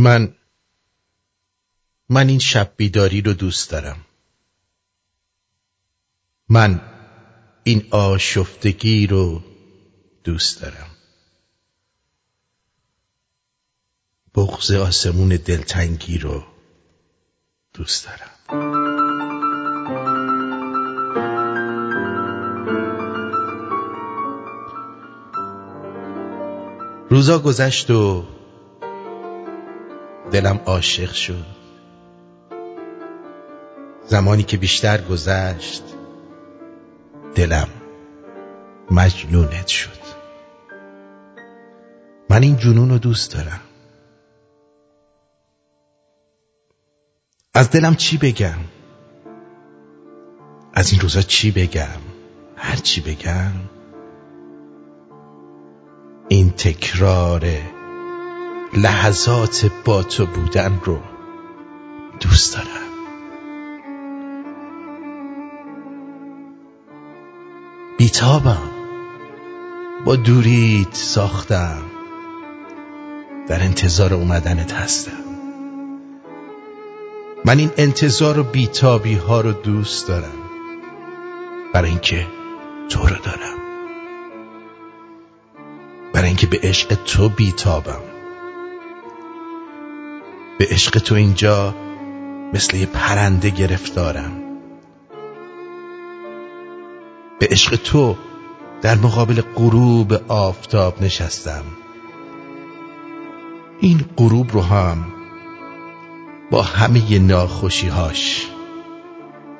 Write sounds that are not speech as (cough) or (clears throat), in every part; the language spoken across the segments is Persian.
من من این شب بیداری رو دوست دارم. من این آشفتگی رو دوست دارم. بغز آسمون دلتنگی رو دوست دارم. روزا گذشت و دلم عاشق شد. زمانی که بیشتر گذشت دلم مجنونت شد. من این جنون رو دوست دارم. از دلم چی بگم؟ از این روزا چی بگم؟ هر چی بگم این تکرار لحظات با تو بودن رو دوست دارم. بیتابم. با دورید ساختم. در انتظار اومدنت هستم. من این انتظار و بیتابی ها رو دوست دارم. برای اینکه تو رو دارم. برای اینکه به عشق تو بیتابم. به عشق تو اینجا مثل یه پرنده گرفتارم. به عشق تو در مقابل غروب آفتاب نشستم. این غروب رو هم با همه ناخوشیهاش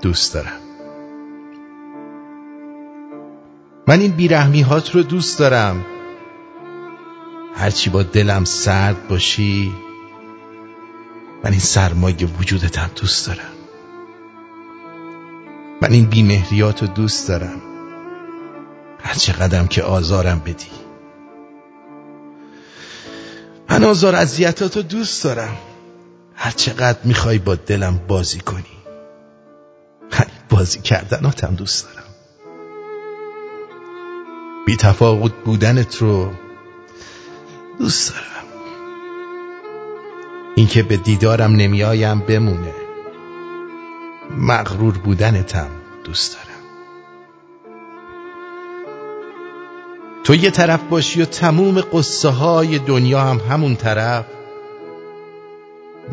دوست دارم. من این بیرحمیهات رو دوست دارم. هرچی با دلم سرد باشی من این سرمایه وجودتم دوست دارم. من این بیمهریات رو دوست دارم. هر قدم که آزارم بدی. من آزار اذیتات رو دوست دارم. هر چقدر می‌خوای با دلم بازی کنی. بازی کردناتم دوست دارم. بی تفاوت بودنت رو دوست دارم. اینکه به دیدارم نمیایم بمونه. مغرور بودنتم دوست دارم. تو یه طرف باشی و تموم قصه های دنیا هم همون طرف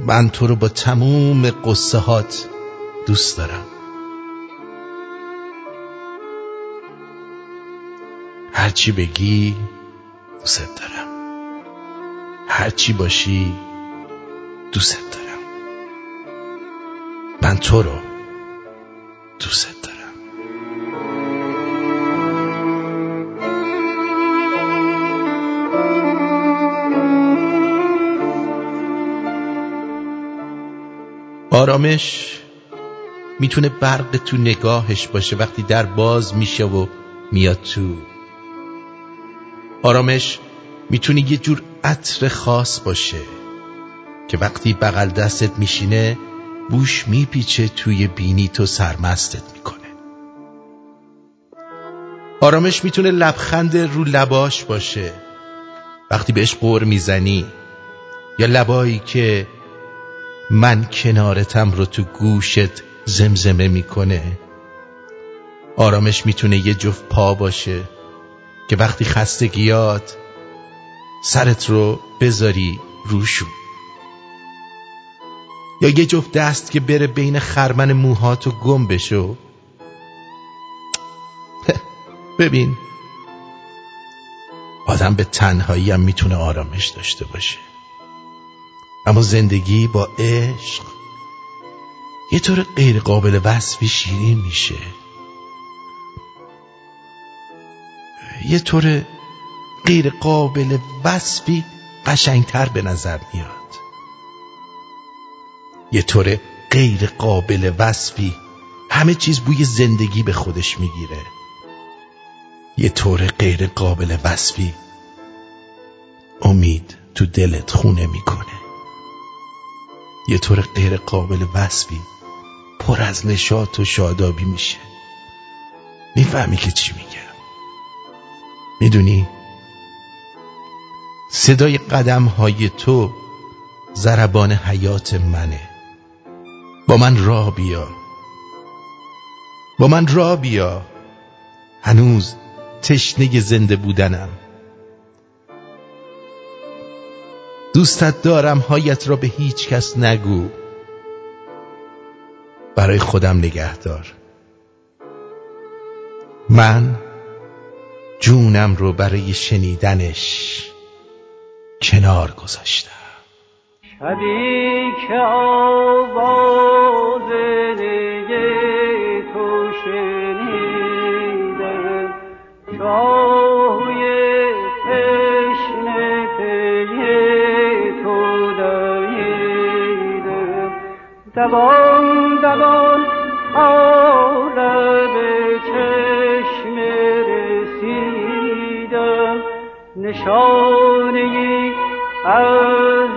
من تو رو با تموم قصه هات دوست دارم. هرچی بگی دوست دارم. هرچی باشی دوست دارم. من تو رو دوست دارم. آرامش می‌تونه برق تو نگاهش باشه وقتی در باز میشه و میاد تو. آرامش می‌تونه یه جور عطر خاص باشه. که وقتی بغل دستت میشینه بوش میپیچه توی بینی تو سرمستت می‌کنه. آرامش می‌تونه لبخند رو لباش باشه. وقتی بهش قور می‌زنی یا لبایی که من کنارتم رو تو گوشت زمزمه می‌کنه آرامش می‌تونه یه جفت پا باشه که وقتی خستگیات سرت رو بذاری روشون. یا یه جفت دست که بره بین خرمن موهات و گم بشو (laughs) ببین آدم به تنهایی هم می‌تونه آرامش داشته باشه. اما زندگی با عشق یه طور غیر قابل وصفی شیرین میشه. یه طور غیر قابل وصفی قشنگتر به نظر میاد. یه طور غیر قابل وصفی همه چیز بوی زندگی به خودش می‌گیره. یه طور غیر قابل وصفی امید تو دلت خونه می‌کنه. یه طور غیر قابل وصفی پر از نشاط و شادابی میشه. می‌فهمی که چی میگم. می‌دونی؟ صدای قدم های تو زربان حیات منه. با من را بیا. با من را بیا. هنوز تشنه زنده بودنم. دوستت دارم هایت را به هیچ کس نگو. برای خودم نگهدار. من جونم رو برای شنیدنش کنار گذاشتم. شبی که آواز تو شنیدم چاهوی تشنه پی تو دویدم دوان دوان آلب چشم رسیدم نشانه از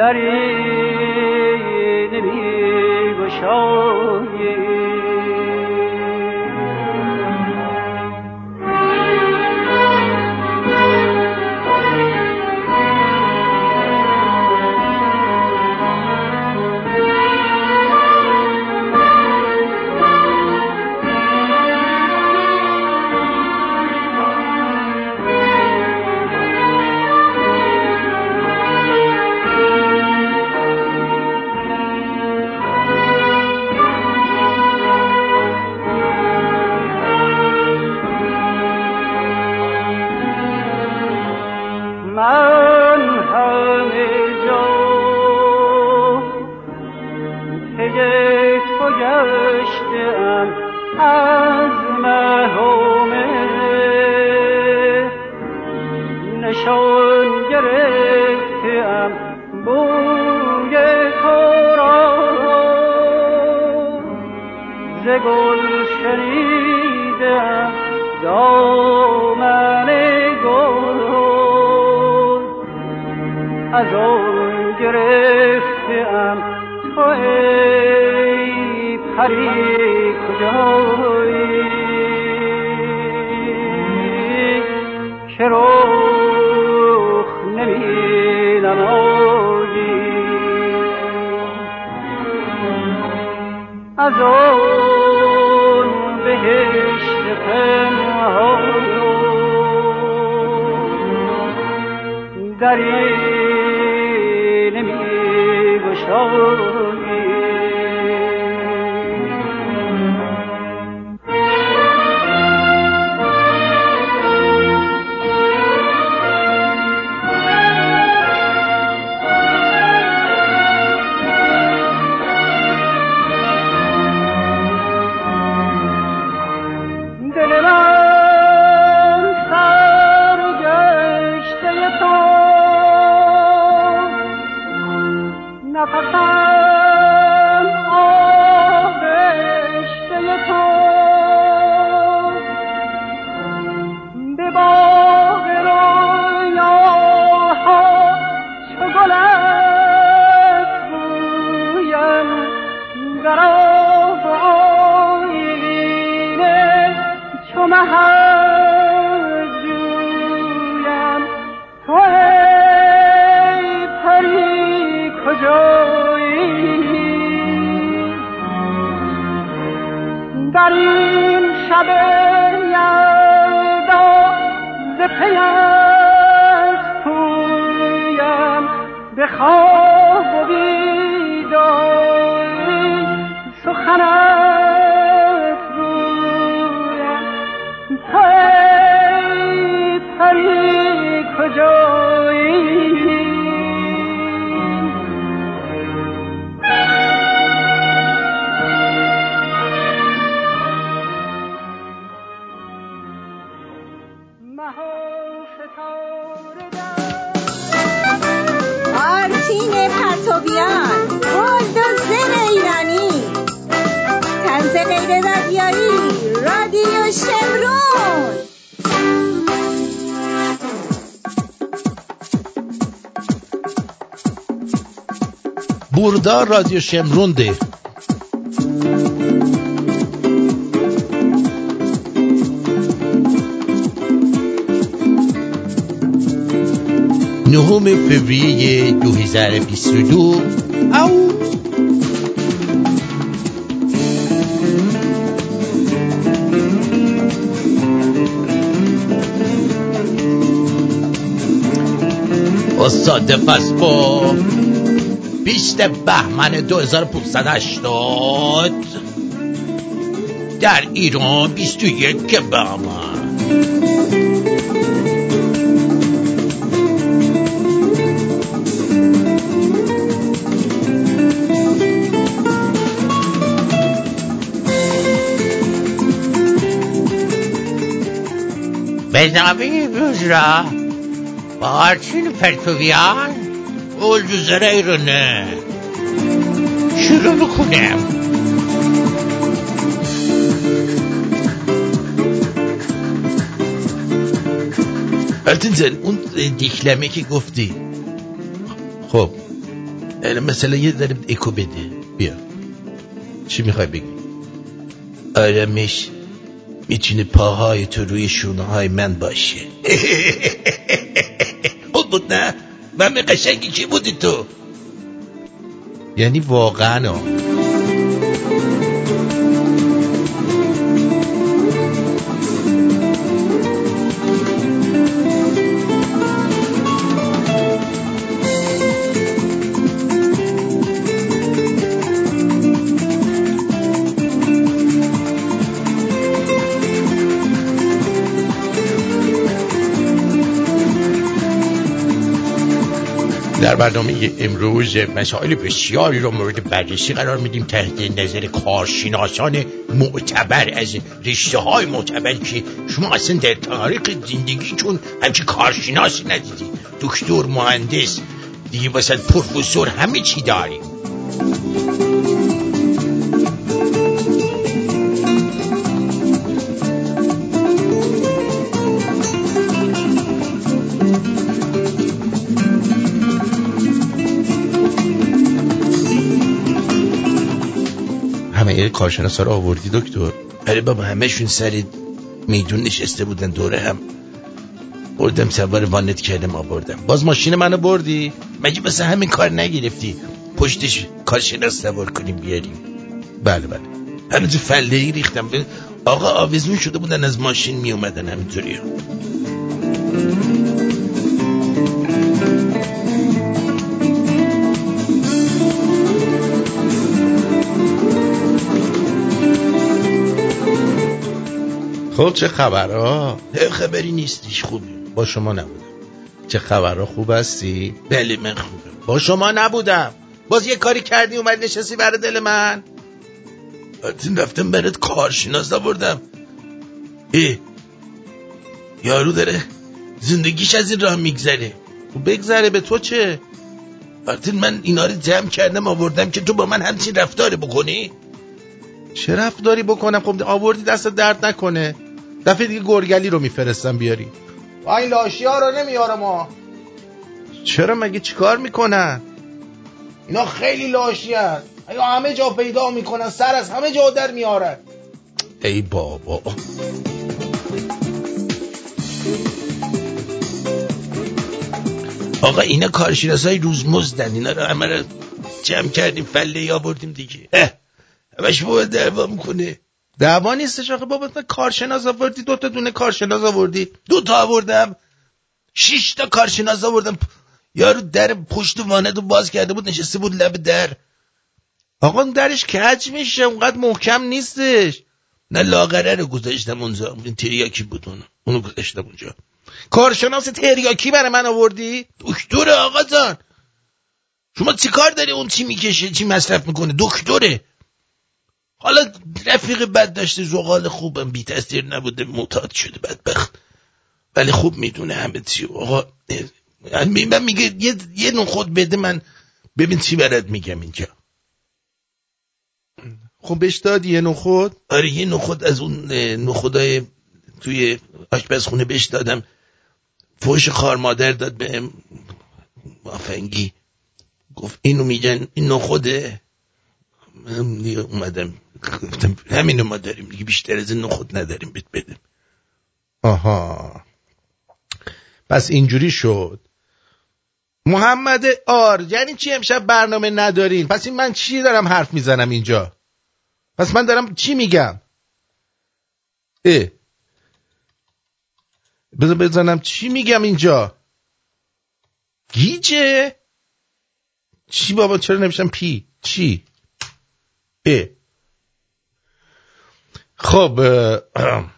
دری نمی گشایی محرومه نشان گرفتم بوی تو را. ز گل شنیدم از آن گرفتم تو ای پری کجا؟ از آن بهشت پنهان دری نمی گشاد. به خواهم بودا رادیو شامروندی نهم فوریه 2022 او اوه از سر پاسپور 20 بهمن 2580 در ایران 21 بهمن. به نامه بزرا با آرچین پرتویان. اولجوزر ایرانه شروع بکنم زن اون دیکلمه که گفتی. خب. الان مثلا یه ذره اکو بده. بیا. چی می‌خوای بگی؟ آرامش می‌تونه پاهای تو روی شونه های من باشه. (laughs) خوب بود نه؟ به قشنگی کی بودی تو؟ یعنی واقعا. برنامه امروز مسائل بسیاری را مورد بررسی قرار میدیم. تحت نظر کارشناسان معتبر از رشته های معتبر که شما اصلا در تاریخ زندگیتون همچی کارشناسی ندیدی. دکتر مهندس دیگه مثلا پروفسور همه چی داریم همه کارشناسا رو آوردی دکتر؟ آره بابا همهشون سر میدون نشسته بودن دوره هم. بردم سوار وانت کردم آوردم. باز ماشین منو بردی؟ مگه مثلا همین کار نگرفتی؟ پشتش کارشناس سوار کنیم بیاریم. بله بله. هنوز فله ای ریختم. آقا آویزون شده بودن از ماشین می اومدن همینطوری. خب چه خبرها؟ خبری نیستیش خوبی با شما نبودم. چه خبرها؟ خوب هستی؟ بله من خوبم. با شما نبودم. باز یه کاری کردی اومد نشستی برای دل من. بعدین رفتم برات کارشناس آوردم. ای یارو داره زندگیش از این راه میگذره. خب بگذره به تو چه؟ وقتی من اینا رو جمع کردم آوردم که تو با من همچین رفتاری بکنی؟ چه رفتاری بکنم؟ خب آوردی دست درد نکنه. دفعه دیگه گرگلی رو میفرستم بیاری. و این لاشی ها رو نمیاره ما چرا مگه چیکار می‌کنن؟ اینا خیلی لاشی هست همه جا پیدا می‌کنن سر از همه جا در میارن. ای بابا. آقا اینا کارشناس های روزمزدن. اینا رو همه رو جمع کردیم فله یا بردیم دیگه. اه. همش باید دعوا می‌کنه. دعوا نیستش آخه. بابا کارشناس آوردی دو تا دونه کارشناس آوردی. دو تا آوردم. شش تا کارشناس آوردم. یارو در پشت وانت رو باز کرده بود نشسته بود لب در. آقا درش کج میشه؟ اونقدر محکم نیستش. نه لاغره رو گذاشتم اونجا. این تریاکی بود اون. اونو گذاشتم اونجا. کارشناس تریاکی برای من آوردی؟ دکتر آقا جان. شما چی کار داری؟ اون چی می‌کشه؟ چی مصرف می‌کنه؟ دکتره. حالا رفیق بد داشته زغال خوبم بی تاثیر نبوده معتاد شده بدبخت. ولی خوب می‌دونه همه چی. آقا من میگه یه, یه نون خود بده من ببین چی برات میگم اینجا. خب بهش دادی یه نخود آره یه نخود از اون نخودای توی آشپزخونه بهش دادم. فوش خار مادر داد به مافنگی گفت اینو میگن این نخوده من دیگه اومدم. گفتم همینو ما داریم دیگه بیشتر از این نخود نداریم بهت بدم آها. پس اینجوری شد. محمد آر یعنی چی امشب برنامه ندارین؟ پس این من چی دارم حرف می‌زنم اینجا؟ پس من دارم چی میگم؟ اه. بذار بزنم چی میگم اینجا؟ گیجه؟ چی بابا چرا نمیشم پی؟ چی؟ اه. خب (clears throat)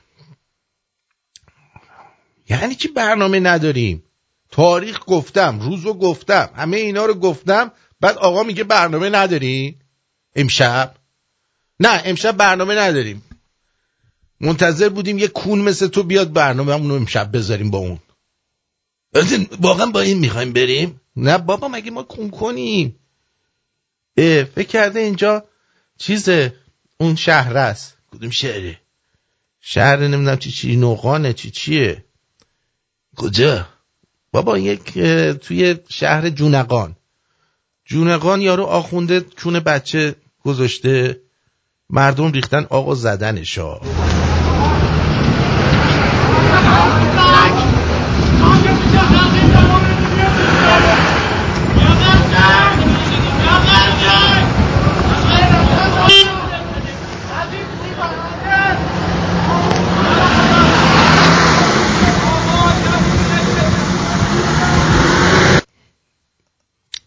یعنی چی برنامه نداریم؟ تاریخ گفتم روزو گفتم همه اینا رو گفتم بعد آقا میگه برنامه نداریم؟ امشب؟ نه امشب برنامه نداریم. منتظر بودیم یه کون مثل تو بیاد برنامه همونو امشب بذاریم با اون. واقعا با این می‌خوایم بریم؟ نه بابا مگه ما کون کنیم؟ فکر کرده اینجا چیز اون شهر است. کدوم شهره شهر نمی‌دونم چی چی نوقانه چی چیه؟ کجا؟ بابا یک توی شهر جونقان. جونقان یارو آخونده چون بچه گذاشته مردم ریختن آقا زدنشا.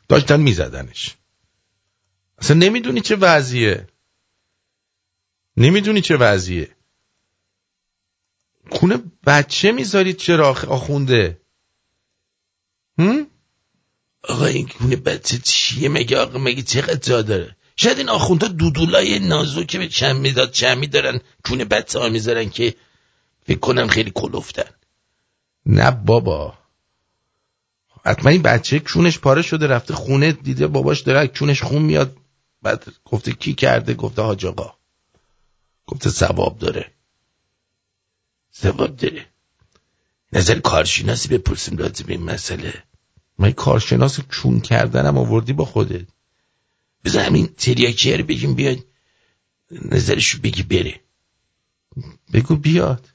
داشتن میزدنش. اصلا نمی‌دونی چه وضعیه. نمی‌دونی چه وضعیه. خونه بچه می‌ذارید چرا آخونده. هم؟ آقا این خونه بچه چیه؟ مگه آقا مگه چقدر جا داره؟ شاید این آخونده دودولای نازو که به چم می‌داد چمی دارن کونه بچه ها می‌ذارن که فکر کنم خیلی کلوفتن. نه بابا. حتما این بچه کونش پاره شده رفته خونه دیده باباش داره کونش خون میاد. بعد گفته کی کرده؟ گفته حاج آقا. گفته ثواب داره. ثواب داره. نظر کارشناسی بپرسیم راجع به این مسئله. من کارشناس چون کردنم آوردی با خودت. بذار همین تریاکی رو بگیم بیاد نظرشو بگی بره. بگو بیاد.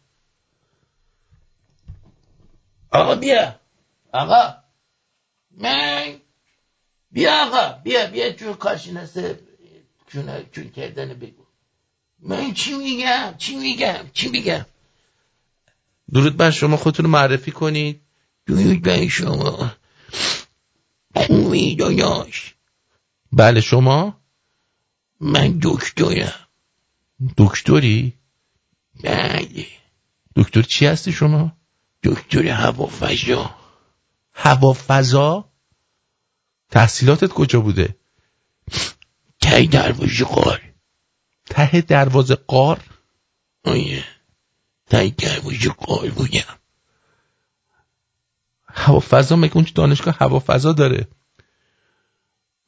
آقا بیا. آقا. من بیا آقا بیا بیا تو کارشناس چون چون کردن بگو. من چی میگم؟ چی میگم؟ چی میگم؟ درود بر شما خودتون معرفی کنید. درود بر شما. خوبی داداش بله شما؟ من دکترم. دکتری؟ بله. دکتر چی هستی شما؟ دکتر هوافضا. هوافضا؟ تحصیلاتت کجا بوده؟ ته دروازه قار. ته دروازه قار؟ آیه ته دروازه قار بودم هوافضا مگه اون دانشگاه هوافضا داره؟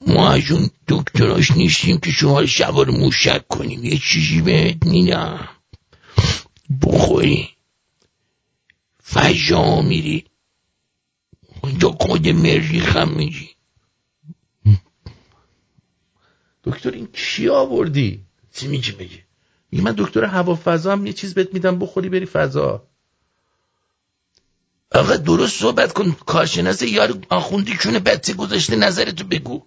ما از اون دکتراش نیستیم که شما رو موشک کنیم. یه چیزی بهت میدم. بخوری. فجا میری. اونجا خود مریخ هم میگی دکتر این کی آوردی؟ چی میگی بگی میگه من دکتر هوافضا هم یه چیز بهت میدم بخوری بری فضا. آقا درست صحبت کن. کارشناس یارو آخوندی چونه بچه گذاشته نظرتو بگو.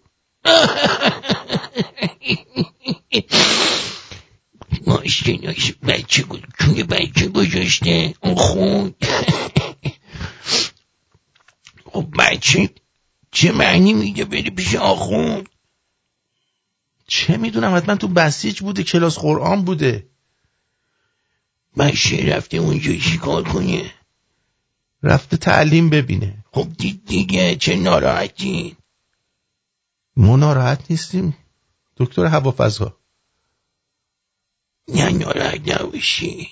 (laughs) ماشیناش بچه چونه بچه گذاشته. آخوند (laughs) خب بچه چه معنی میگه بری پیش آخوند؟ چه می‌دونم؟ حتما تو بسیج بوده کلاس قرآن بوده. بچه رفته اونجا کار کنه؟ رفته تعلیم ببینه. خب دید دیگه چه ناراحتین ما ناراحت نیستیم. دکتر هوافضا نه ناراحت نباشی.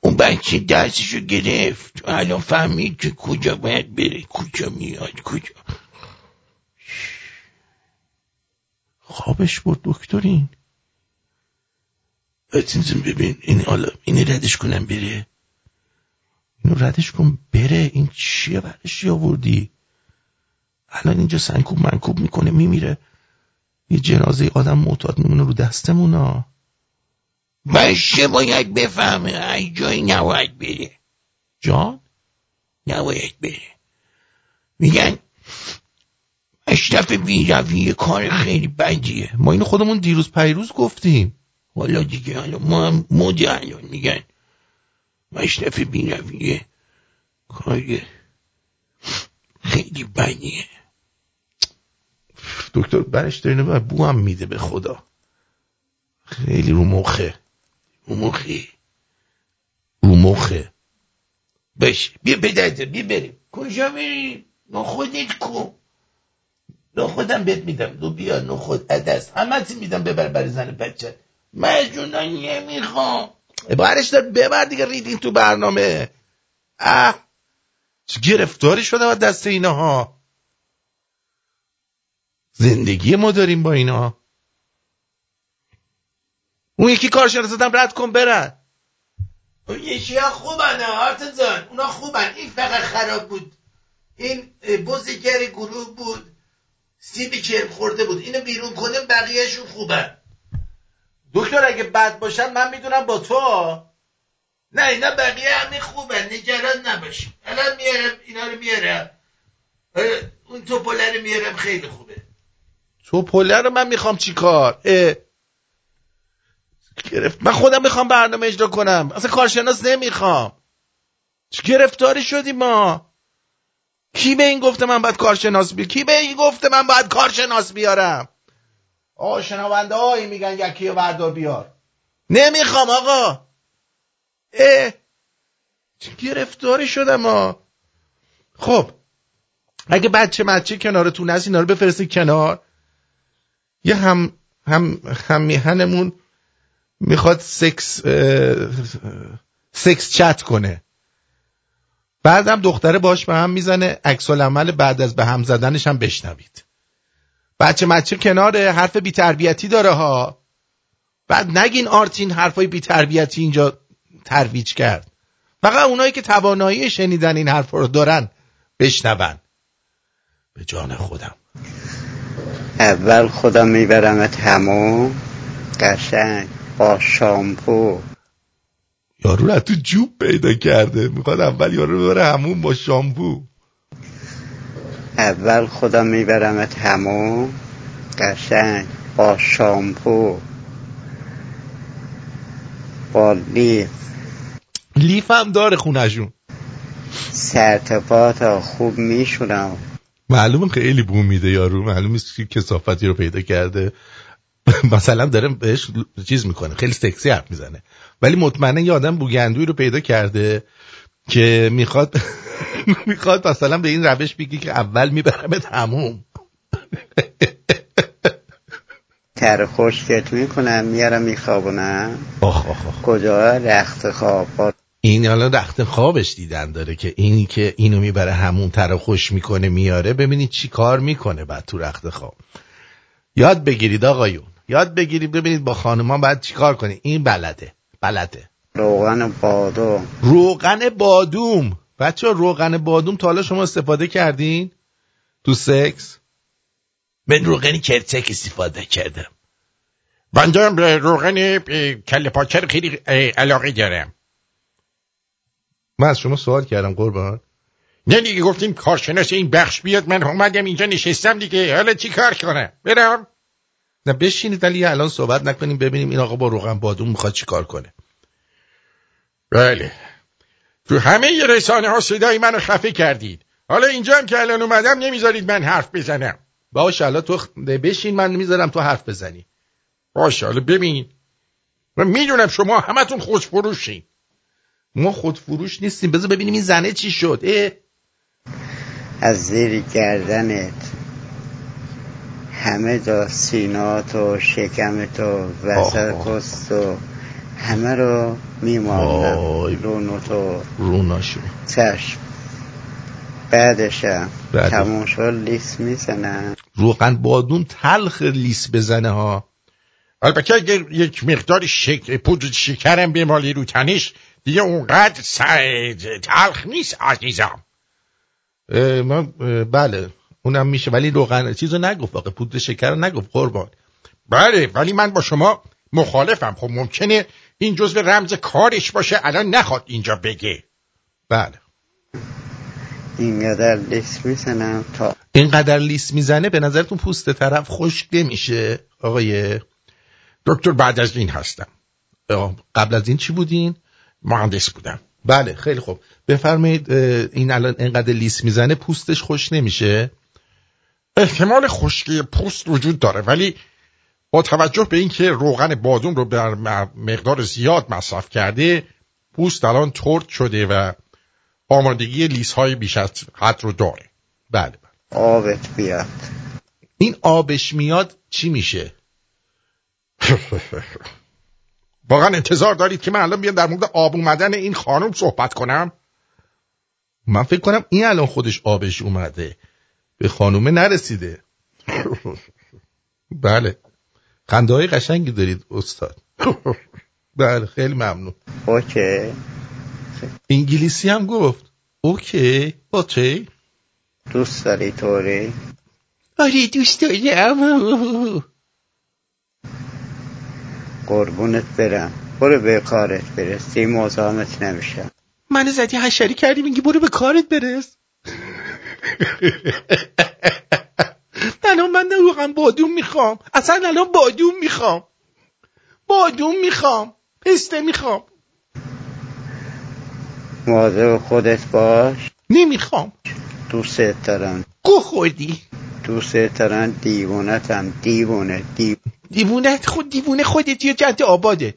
اون بچه درسشو گرفت. الان فهمید که کجا باید بره. کجا میاد کجا؟ خوابش برد دکترین عزیزم ببین؟ این حالا اینو ردش کنم بره. اینو ردش کن بره. این چیه برش آوردی؟ الان اینجا سنکوب منکوب می‌کنه میمیره. یه جنازه آدم معتاد میمونه رو دستمونا. بشه باید بفهمه؟ ای جایی نباید بره. جان؟ نباید بره. میگن اشرف بیروی کار خیلی بدیه. ما اینو خودمون دیروز پیروز گفتیم. والا دیگه حالا ما هم مدی الان میگن اشرف بیرویه کار خیلی بدیه. دکتر برش دارینه و بو هم میده به خدا. خیلی رو مخه. رو مخی رو مخه. بش بیا پدرت بیا بریم. کجا بریم؟ نخودت کو نخودم بهت میدم. دو بیا نخود عدس. همه میدم ببر برای زن بچه. مجونا نمی‌خوام. برش دار ببر دیگه ریدین تو برنامه. اه. چه گرفتاری شده و دست اینا ها زندگی ما داریم با اینا اون یکی کارشناس دادم رد کن برن اون یکی ها خوبن آرتزان اونا خوبن. این فقط خراب بود. این بزگر گروه بود. سیبی کرم خورده بود. اینو بیرون کنه بقیهشون خوبن. دکتر اگه بد باشن من می‌دونم با تو. نه اینا بقیه همه خوبن. نگران نباشی الان میارم اینا رو میارم. اون توپله رو میارم خیلی خوبه. توپله رو من می‌خوام چی کار؟ گرفت من خودم می‌خوام برنامه اجرا کنم. اصلا کارشناس نمی‌خوام. چه گرفتاری شدی ما؟ کی به این گفته من باید کارشناس بیارم کی به این گفته من باید کارشناس بیارم؟ آقا شنونده هایی میگن یکی بردار بیار. نمی‌خوام آقا. اه. گرفتاری شدم ما خب. اگه بچه مچه کنارتون هست اینا رو بفرستید کنار. یه هم هم هم میهنمون می‌خواد سکس سکس چت کنه. بعدم دختره باش به هم می‌زنه عکس عمل بعد از به هم زدنش هم بشنوید. بچه مچه کنار حرف بیتربیتی داره ها. بعد نگین آرتین حرفای بیتربیتی اینجا ترویج کرد. فقط اونایی که توانایی شنیدن این حرف رو دارن بشنون. به جان خودم. اول خودم می‌برم تموم قشنگ با شامپو. یارو رو تو جوب پیدا کرده. می‌خواد اول یارو رو ببره همون با شامپو. اول خودم می‌برم همون. قشنگ. با شامپو. با لیف. لیف هم داره خونشون سرتفات خوب میشونم. معلومه خیلی بوم میده یارو. معلومه که کسافتی رو پیدا کرده. (laughs) مثلا داره بهش چیز می‌کنه. خیلی سکسی حرف می‌زنه. ولی مطمئنا یه آدم بوگندوی رو پیدا کرده که می‌خواد (laughs) می‌خواد مثلا به این روش بگی که اول می‌برم تموم. تر خشکت می‌کنم میارم میخوابونم. آخ آخ آخ. کجا؟ رخت خواب. این حالا رخت خوابش دیدن داره که اینی که اینو می‌بره همون تر خوش می‌کنه میاره. ببینید چی کار می‌کنه بعد تو رخت خواب. یاد بگیرید آقایون. یاد بگیرید ببینید با خانمان باید چیکار کنید این بلده. بلده. روغن بادوم. روغن بادوم. بچه روغن بادوم تا حالا شما استفاده کردین؟ تو سکس؟ من روغن کرچک استفاده کردم. من دارم به روغن کل خیلی علاقه دارم. من از شما سوال کردم قربان. نه دیگه گفتیم کارشناس این بخش بیاد من اومدم اینجا نشستم دیگه. حالا چی کار کنم؟ برم. نه بشینید ولی الان صحبت نکنیم ببینیم این آقا با روغن بادوم می‌خواد چی کار کنه. بله. تو همه ی رسانه ها صدای منو خفه کردید. حالا اینجا هم که الان اومدم نمی‌ذارید من حرف بزنم. باشه حالا تو بشین من می‌ذارم تو حرف بزنی. باشه حالا ببین. من می‌دونم شما همتون خودفروشین. ما خودفروش نیستیم. بذار ببینیم این زنه چی شد. اه؟ از زیر گردنت همه جا سینات و شکمت و وسط پست و همه رو میمانم وای. رونو تو. روناشو. چشم. بعدشم بعدش. تموم شد لیست می‌زنم. روغن بادون تلخ لیس بزنه ها. البته اگر یک مقدار شک... پودر شکرم بمالی رو تنش دیگه اونقدر س... تلخ نیست عزیزم. اه، بله. اونم میشه. ولی روغن چیزو نگفت. واقع پودر شکر رو نگفت. قربان. بله ولی من با شما مخالفم. خب ممکنه این جزو رمز کارش باشه. الان نخواد اینجا بگه. بله. اینقدر لیست می‌زنم تا اینقدر لیس می‌زنه به نظرتون پوست طرف خشک نمیشه؟ آقای دکتر بعد از این هستم. قبل از این چی بودین؟ مهندس بودم. بله خیلی خوب. بفرمایید این الان اینقدر لیس می‌زنه پوستش خوش نمیشه؟ احتمال خشکی پوست وجود داره ولی با توجه به اینکه روغن بادوم رو در مقدار زیاد مصرف کرده پوست الان ترد شده و آمادگی لیس های بیش از حد رو داره. بله بله. آبت بیاد. این آبش میاد چی میشه؟ (laughs) واقعا انتظار دارید که من الان بیام در مورد آب اومدن این خانم صحبت کنم؟ من فکر کنم این الان خودش آبش اومده. به خانومه نرسیده. بله. خنده های قشنگی دارید استاد. بله خیلی ممنون. اوکی. انگلیسی هم گفت. اوکی اوکی. دوست داری طوری؟ آره دوست دارم. قربونت برم. برو به کارت برس. دیگه مزاحمت نمیشم منو زدی حشری کردی میگی برو به کارت برس. الان من روغن بادوم می‌خوام. اصلا الان بادوم می‌خوام. بادوم می‌خوام. پسته می‌خوام. مواظب خودت باش. نمی‌خوام. دوستت دارم. گو خوردی؟ دوستت دارم دیوونتم. دیوونه دیو... دیوونه خود دیوونه خودت یا جد آبادت؟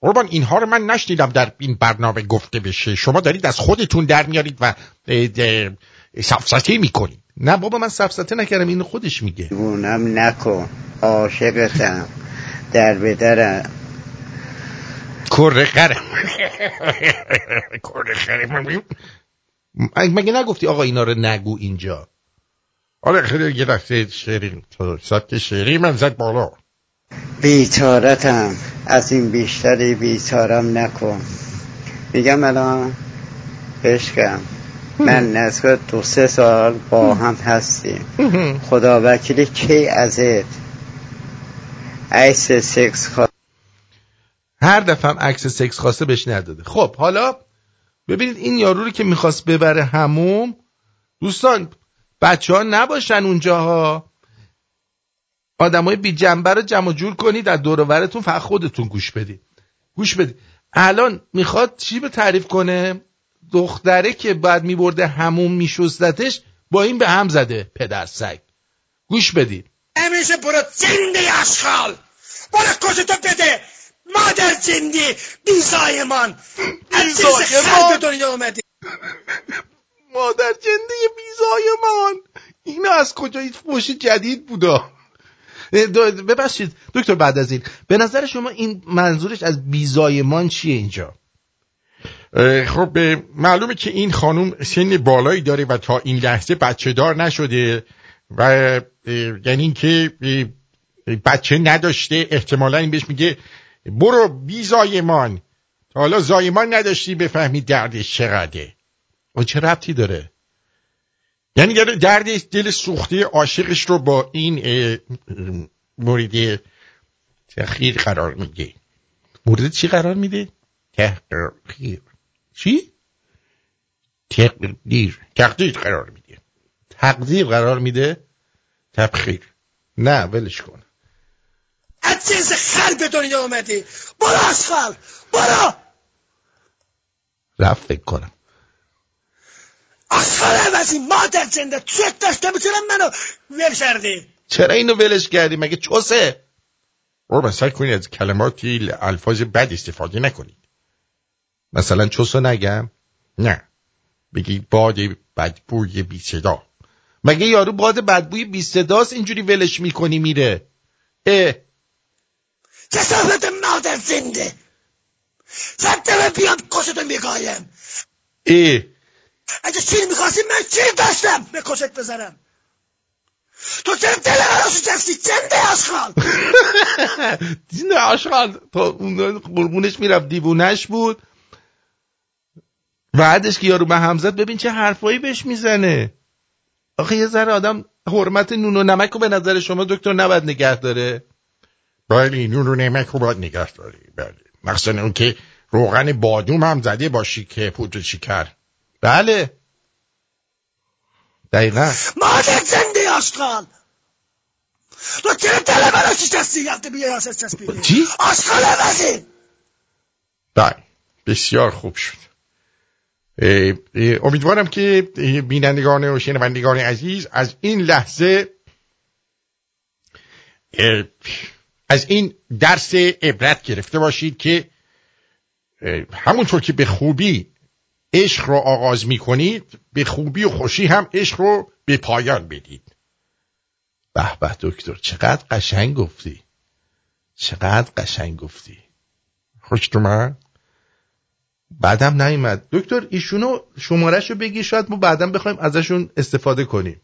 قربان اینها رو من نشنیدم در این برنامه گفته بشه. شما دارید از خودتون در میارید و اه، اه، سفسطه می‌کنید نه بابا من سفسته نکردم اینو خودش میگه. دیوونم نکن. عاشقتم. در بدرم کره خرم. (laughs) کره خرم. مگه نگفتی آقا اینا رو نگو اینجا؟ آره خیلی یه دفعه شعری سبک شعری من زد بالا. بیچارتم. از این بیشتری بیچارم نکن. میگم الان عشقم. من نزد دو سه سال با هم هستیم. خدا وکیلی کی ازت عکس سکس خوا- هر دفعه هم عکس سکس خواسته بهش نداده. خب حالا ببینید این یارو رو که می‌خواست ببره هموم دوستان بچه ها نباشن اونجاها. آدمای بی جنبه رو جمع و جور کنید از دور و برتون فقط خودتون گوش بدید. گوش بدید. الان می‌خواد چی به تعریف کنه؟ دختره که بعد میبرده هموم میشستتش با این به هم زده پدر سگ. گوش بدید همیشه برو زنده اشغال. برو کشتو بده. مادر زندی بیزایمان. از بیزایمان. به دنیا اومدی. مادر جنده بیزایمان. اینا از کجا این فوش جدید بودا؟ ببخشید دکتر بعد از این. به نظر شما این منظورش از بیزایمان چیه اینجا؟ خب معلومه که این خانم سن بالایی داره و تا این لحظه بچه دار نشده و یعنی اینکه بچه نداشته احتمالا این بهش میگه برو بی زایمان. تا حالا زایمان نداشتی بفهمی دردش چقدره. و چه ربطی داره؟ یعنی داره درد دل سوخته عاشقش رو با این مورد تخییر قرار میده. مورد چی قرار میده؟ تحقیر چی؟ تقدیر تقدیر قرار میده. تقدیر قرار میده؟ تبخیر. نه ولش کن. از جنس خر به دنیا اومدی. برو اشغال برو. رفت فکر کنم. اشغال عوضی مادر زنده. چت داشته می‌تونم منو ول کردی. چرا اینو ولش کردی؟ مگه چوسه؟ رو سعی کنید از کلماتی الفاظ بد استفاده نکنید مثلا چوسو نگم؟ نه. بگید باد بدبوی بی صدا مگه یارو باد بدبوی بی صداست اینجوری ولش می‌کنی میره. اه. کسافت مادر زنده. زدم بیام کشتو میگایم. اه. اگه چیل می‌خواستی من چیل داشتم؟ به کشت بزنم. تو چرا دل منو شکستی زنده آشغال زنده آشغال تا اون قربونش می‌رفت دیوونش بود. بعدش که یارو به همزد ببین چه حرفایی بهش می‌زنه. آخه یه ذره آدم حرمت نون و نمک رو به نظر شما دکتر نباید نگه داره؟ بله نون و نمک رو باید نگه داری. بله. مخصوصا اون که روغن بادوم هم زده باشی که پودر شکر. بله. دقیقا. مادر زنده آشغال. تو چرا دل منو شکستی یفته بیای آسر چسبیدی چی؟ آشغال وزی بله. بسیار خوب شد. امیدوارم که بینندگان و شنوندگان عزیز از این لحظه از این درس عبرت گرفته باشید که همونطور که به خوبی عشق رو آغاز می کنید به خوبی و خوشی هم عشق رو به پایان بدید. به به دکتر چقدر قشنگ گفتی. چقدر قشنگ گفتی. خوش اومد؟ بعدم نیومد. دکتر ایشونو شمارهشو بگی شاید ما بعدم بخوایم ازشون استفاده کنیم.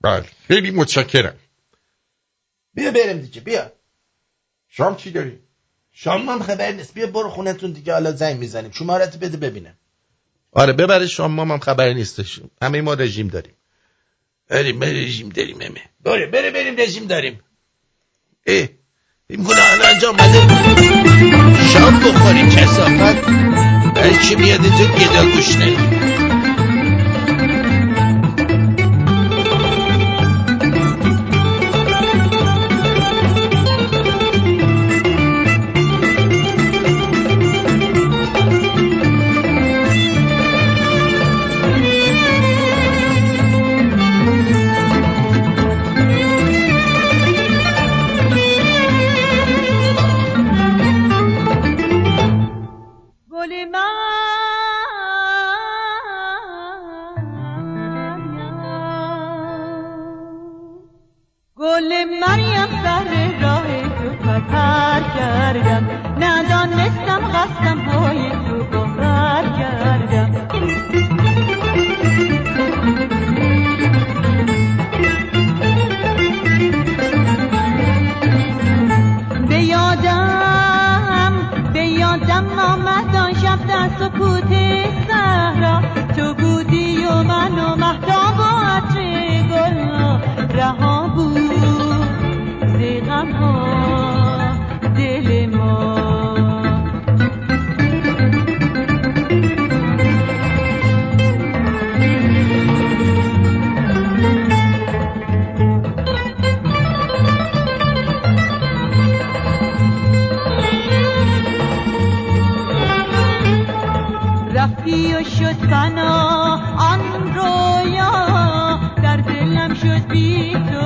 بله خیلی متشکرم. بیا بریم دیگه بیا. شام چی داری؟ شام هم خبر نیست. بیا برو خونتون دیگه حالا زنگ می‌زنیم. شمارت بده ببینم. آره ببره شام ما هم خبری نیستش. همه ما رژیم داریم. بریم بریم رژیم داریم همه. بره بره بریم رژیم داریم. اه. این گناه الان انجام بده. شام بخوری کسافت. هر چی میاد اینجا گدا گوش نمیده دلم شد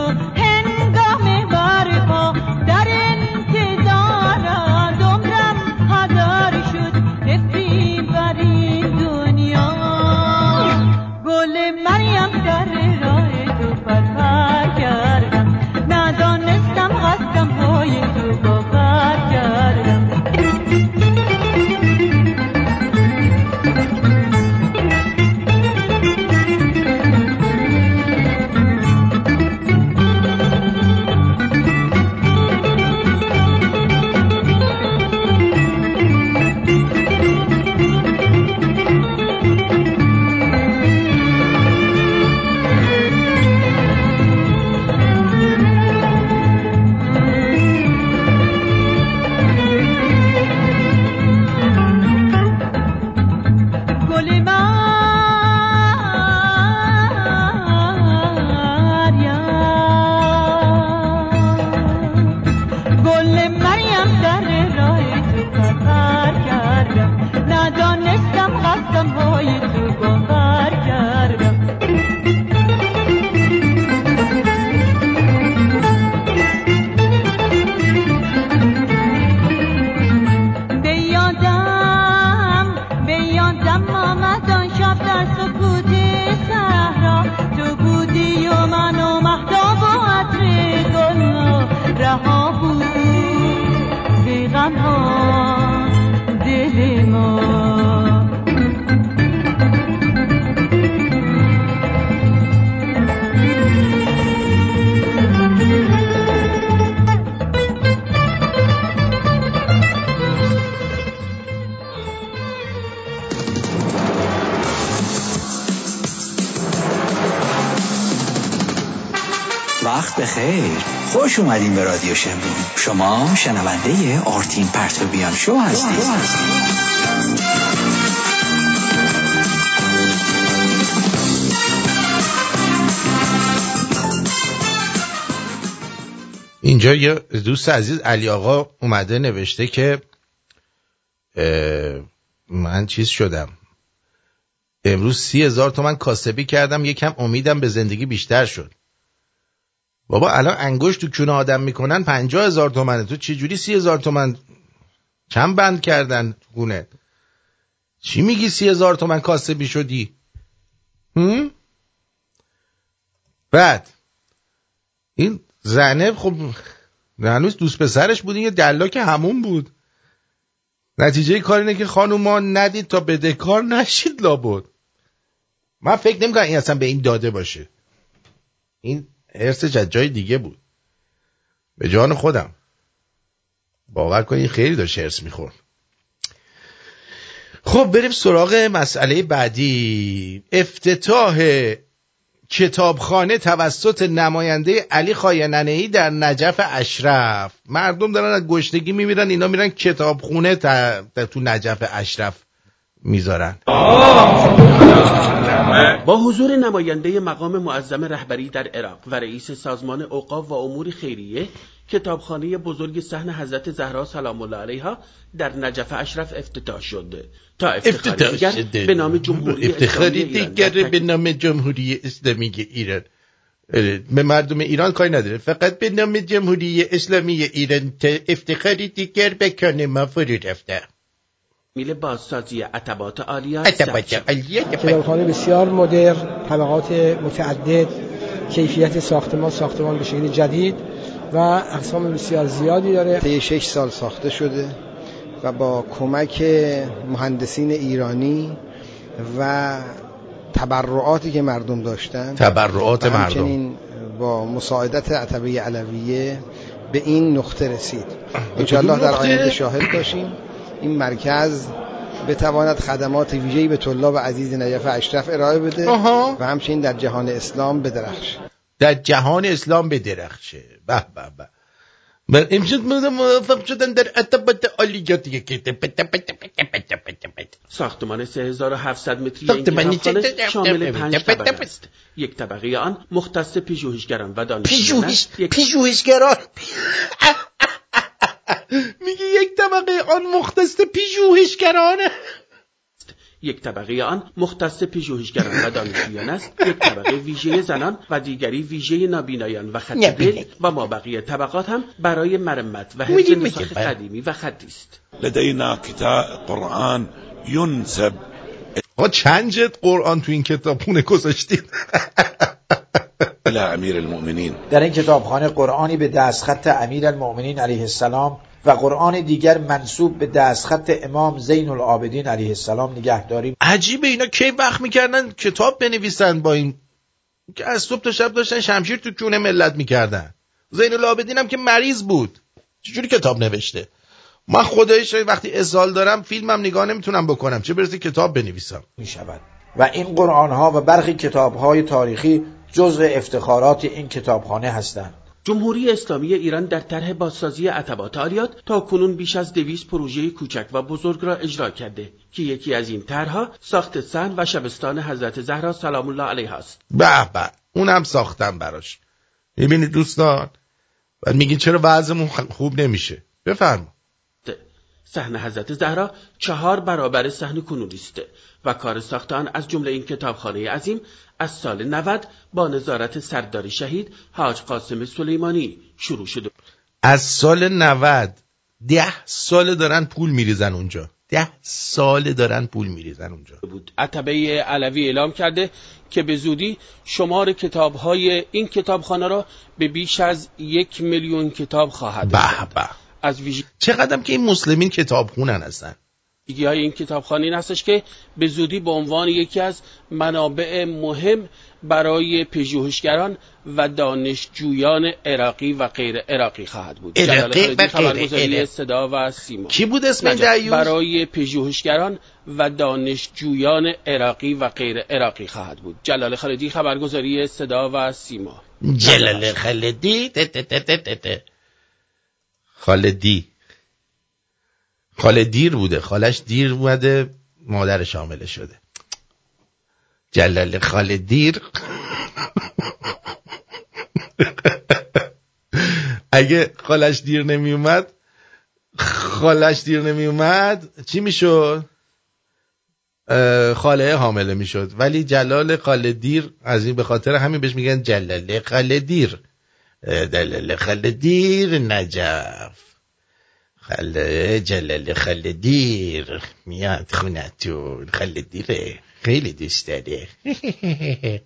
اومدین به رادیو شمرون شما شنونده آرتین پرتوبیان شو هستید. اینجا یه دوست عزیز علی آقا اومده نوشته که من چیز شدم. امروز سی هزار تومن کاسبی کردم یکم امیدم به زندگی بیشتر شد. بابا الان انگشت تو کونه آدم می‌کنن پنجاه هزار تومنه. تو چجوری سی هزار تومن کم بند کردن تو کونه چی میگی سی هزار تومن کاسبی شدی هم؟ بعد این زنه خب هنوز دوست پسرش بود. این یه دلاک همون بود. نتیجه کار اینه که خانوما ندید تا بدهکار نشید لابد. من فکر نمی‌کنم این اصلا به این داده باشه. این حرسش از جای دیگه بود. به جان خودم. باور کنید خیلی داشت حرس می‌خورد. خب بریم سراغ مسئله بعدی. افتتاح کتابخانه توسط نماینده علی خایننهی در نجف اشرف. مردم دارن از گشنگی میمیرن اینا میرن کتابخونه تا- تا تو نجف اشرف. می‌ذارن. با حضور نماینده مقام معظم رهبری در عراق و رئیس سازمان اوقاف و امور خیریه کتابخانه بزرگ صحن حضرت زهرا سلام الله علیها در نجف اشرف افتتاح شد. تا افتخاری افتتاح دیگر شده. به نام جمهوری افتخاری اسلامی ایران دیگر به نام جمهوری اسلامی ایران. به مردم ایران کاری نداره. فقط به نام جمهوری اسلامی ایران افتخاری دیگر به کان ما فرو رفته. تکمیل بازسازی عتبات عالیات. کتابخانه بسیار مدرن طبقات متعدد کیفیت ساختمان ساختمان به شکل جدید و اقسام بسیار زیادی داره. طی شش سال ساخته شده و با کمک مهندسین ایرانی و تبرعاتی که مردم داشتن تبرعات مردم. با مساعدت عتبه علویه به این نقطه رسید. انشاءالله در؟ آینده شاهد باشیم. این مرکز بتواند خدمات ویژه‌ای به طلاب عزیز نجف اشرف ارائه بده آها. و همچنین در جهان اسلام بدرخش در جهان اسلام بدرخشه. به به به. من امشب موفق شدن در عتبات عالیات یک ساختمان 3700 متری این کتابخانه شامل پنج طبقه است. یک طبقه آن مختص پژوهشگران و دانشجویان پیشوهش است. یک طبقه آن مختص پیشوهشگرانه یک طبقه آن مختص پژوهشگران و دانشجویان است. یک طبقه ویژه زنان و دیگری ویژه نابینایان و خط. دل و ما بقیه طبقات هم برای مرمت و حفظ نسخ بله. قدیمی و خطی است. لدينا كتاب قرآن ينسب آقا چند جد قرآن تو این کتاب خونه گذاشتید؟ (laughs) إلى أمير المؤمنين در این کتابخانه قرآنی به دستخط امیر المؤمنین علیه السلام و قرآن دیگر منصوب به دستخط امام زین العابدین علیه السلام نگهداری عجیبه اینا کی وقت می‌کردن کتاب بنویسن با این که از صبح تا شب داشتن شمشیر تو کونه ملت می‌کردن. زین العابدین هم که مریض بود. چجوری کتاب نوشته؟ من خدایش وقتی اسهال دارم فیلمم نگاه نمی‌تونم بکنم. چه برسه کتاب بنویسم. می شود و این قرآن ها و برخی کتاب های تاریخی جزء افتخارات این کتابخانه هستند. جمهوری اسلامی ایران در طرح بازسازی عتبات عالیات تا کنون بیش از دویست پروژه کوچک و بزرگ را اجرا کرده که یکی از این طرحها ساخت سن و شبستان حضرت زهرا سلام الله علیها است. به به اونم ساختم براش. می‌بینید دوستان؟ بعد میگین چرا وضعمون خوب نمیشه؟ بفرما. صحن حضرت زهرا چهار برابر صحن کنونی است. و کار ساخت آن از جمله این کتابخانه عظیم از سال 90 با نظارت سردار شهید حاج قاسم سلیمانی شروع شده. از سال 90 ده سال دارن پول میریزن اونجا. ده سال دارن پول میریزن اونجا. بود. عتبه علوی اعلام کرده که به زودی شمار کتاب های این کتابخانه را به بیش از یک میلیون کتاب خواهد به. به. از ویژه چقدرم که این مسلمین کتاب خونن هستن ویژگی های این کتابخانه این هستش که به زودی به عنوان یکی از منابع مهم برای پژوهشگران و دانشجویان عراقی و غیر عراقی خواهد بود. عراقی؟ جلال و خالدی غیر عراق. صدا و سیما. کی بود اسم؟ برای پژوهشگران و دانشجویان عراقی و غیر عراقی خواهد بود. جلال خالدی خبرگزاری صدا و سیما. جلال خالدی؟ ت- ت- ت- ت- ت- ت. خالدی. خاله دیر بوده. خالش دیر بوده مادرش حامله شده. جلال خاله دیر. اگه خالش دیر نمی اومد خالش دیر نمی اومد چی می‌شد؟ خاله حامله می‌شد. ولی جلال خاله دیر از این به خاطر همین بهش میگن جلال خاله دیر. اه، جلال خاله دیر نجف. خاله جلال خاله دیر. میاد خونتون. خاله دیره. خیلی دوست داره. (laughs)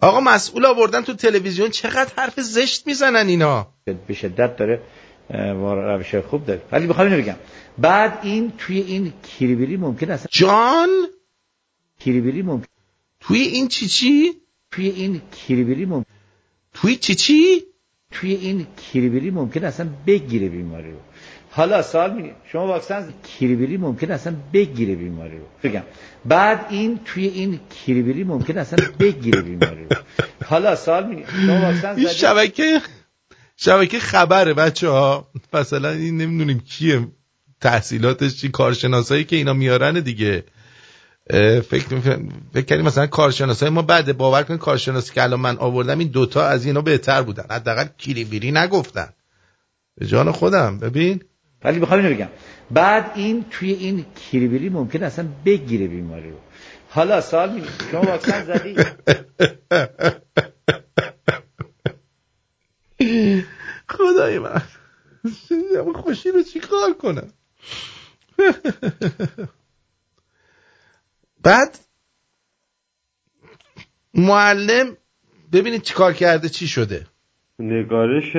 آقا مسئول آوردن تو تلویزیون چقدر حرف زشت می‌زنن اینا؟ به شدت داره روش خوب داره. ولی می‌خوام اینو بگم. بعد این توی این کیریبیری ممکن اصلا جان؟ کیریبیری ممکن توی این چی چی؟ توی این کیریبیری ممکن توی چی چی؟ توی این کیریبیری ممکن اصلا بگیره بیماری رو. حالا سوال میگه شما واکسن کیریبیری ممکن اصلا بگیره بیماری رو. بگم. بعد این توی این کیریبیری ممکن اصلا بگیره بیماری رو. حالا سوال میگه شما واکسن این زدید؟ شبکه شبکه خبره بچه ها مثلا این نمی‌دونیم کیه. تحصیلاتش چی کارشناسایی که اینا میارن دیگه. فکر می‌کنم- فکر کردیم مثلا کارشناسای ما بعد باور کن کارشناسی که الان من آوردم این دوتا از اینا بهتر بودن. حداقل کیری بیری نگفتن. به جان خودم. ببین. ولی می‌خوام اینو بگم. بعد این توی این کیریبیری ممکن اصلا بگیره بیماری رو. حالا سوال میگه شما واکسن زدی؟ خدای من. خوشی رو چی کار کنم؟ بعد معلم ببینید چی کار کرده چی شده. نگارش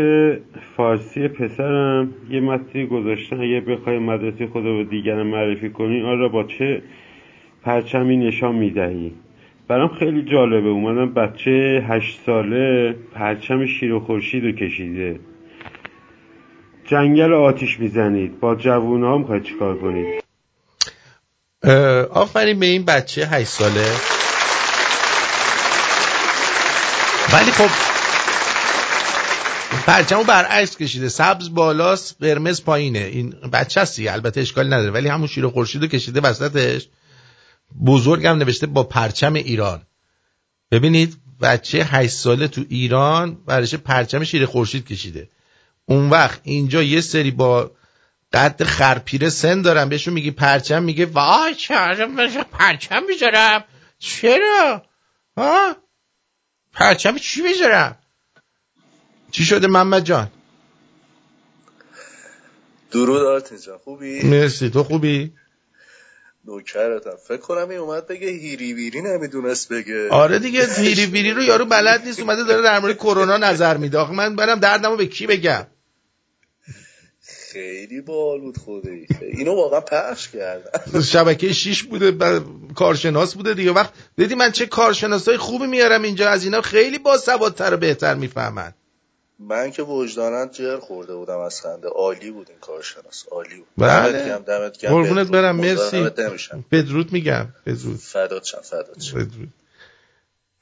فارسی پسرم یه متنی گذاشتن اگه بخوای مدرسه خدا به دیگران معرفی کنی آن را با چه پرچمی نشان می‌دهی؟ برام خیلی جالبه. اومدم بچه هشت ساله پرچم شیر و خورشید رو کشیده. جنگل آتیش می‌زنید. با جوون ها می‌خواید چیکار کنید؟ آفرین به این بچه هشت ساله. ولی خب پرچمو برعکس کشیده. سبز بالاست قرمز پایینه. این بچه هستی البته اشکالی نداره. ولی همون شیر خورشید رو کشیده وسطش. بزرگم نوشته با پرچم ایران. ببینید بچه هشت ساله تو ایران برش پرچم شیر خورشید کشیده. اون وقت اینجا یه سری با قد خرپیره سن دارم بهشون میگی پرچم میگه وای بشه پرچم می‌ذارم. چرا؟ ها؟ پرچم چی می‌ذارم؟ چی شده محمد جان؟ درود آرتین جان خوبی؟ مرسی. تو خوبی؟ نوکرتم. فکر کنم این اومد بگه هیری ویری نمی‌دونست بگه. آره دیگه هیری بیری رو یارو بلد نیست. اومده داره در مورد کرونا نظر میده. آخه من برم دردمو به کی بگم؟ خیلی بال بود خودی. اینو واقعا پخش کردن شبکه شیش بوده ب- کارشناس بوده دیگه. وقت دیدی من چه کارشناسای خوبی میارم اینجا؟ از اینا خیلی باسوادتر و بهتر می‌فهمن. من که وجدانن جر خورده بودم از خنده. عالی بود این کارشناس. عالی بود. بله. دمت گرم قربونت. برم مرسی. بدرود میگم. بدرود. فدات شم فدات شم. بدرود.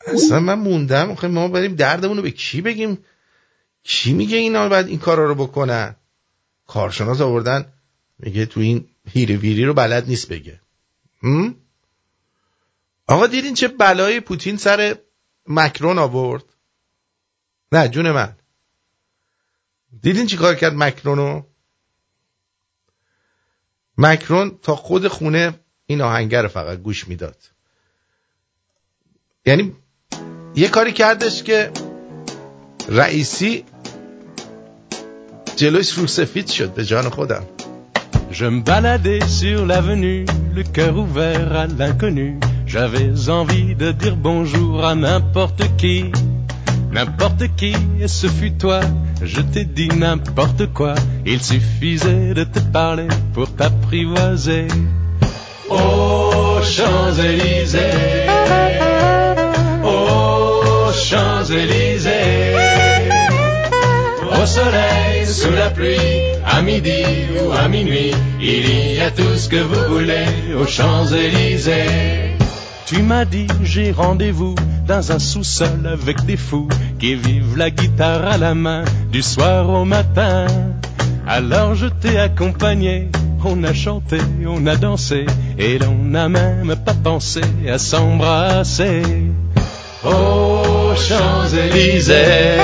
اصلا من موندم. آخه ما بریم دردمون رو به کی بگیم؟ کی میگه اینا باید این کارا رو بکنن؟ کارشناس آوردن. میگه تو این هیری ویری رو بلد نیست بگه. هم؟ آقا دیدین چه بلای پوتین سر مکرون آورد؟ نه جون من. دیدین چی کار کرد مکرونو مکرون تا خود خونه این آهنگر رو فقط گوش می‌داد. یعنی یه کاری کردش که رئیسی جلوش رو سفید شد به جان خودم. Je me baladais sur l'avenue, le cœur ouvert à l'inconnu. J'avais envie de dire bonjour à n'importe qui, n'importe qui, ce fut toi. Je t'ai dit n'importe quoi, il suffisait de te parler pour t'apprivoiser. aux Champs-Élysées, aux Champs-Élysées, au soleil, sous la pluie, à midi ou à minuit, il y a tout ce que vous voulez aux Champs-Élysées. Tu m'as dit j'ai rendez-vous dans un sous-sol avec des fous qui vivent la guitare à la main du soir au matin. Alors je t'ai accompagné, on a chanté, on a dansé et l'on n'a même pas pensé à s'embrasser. Aux Champs-Élysées,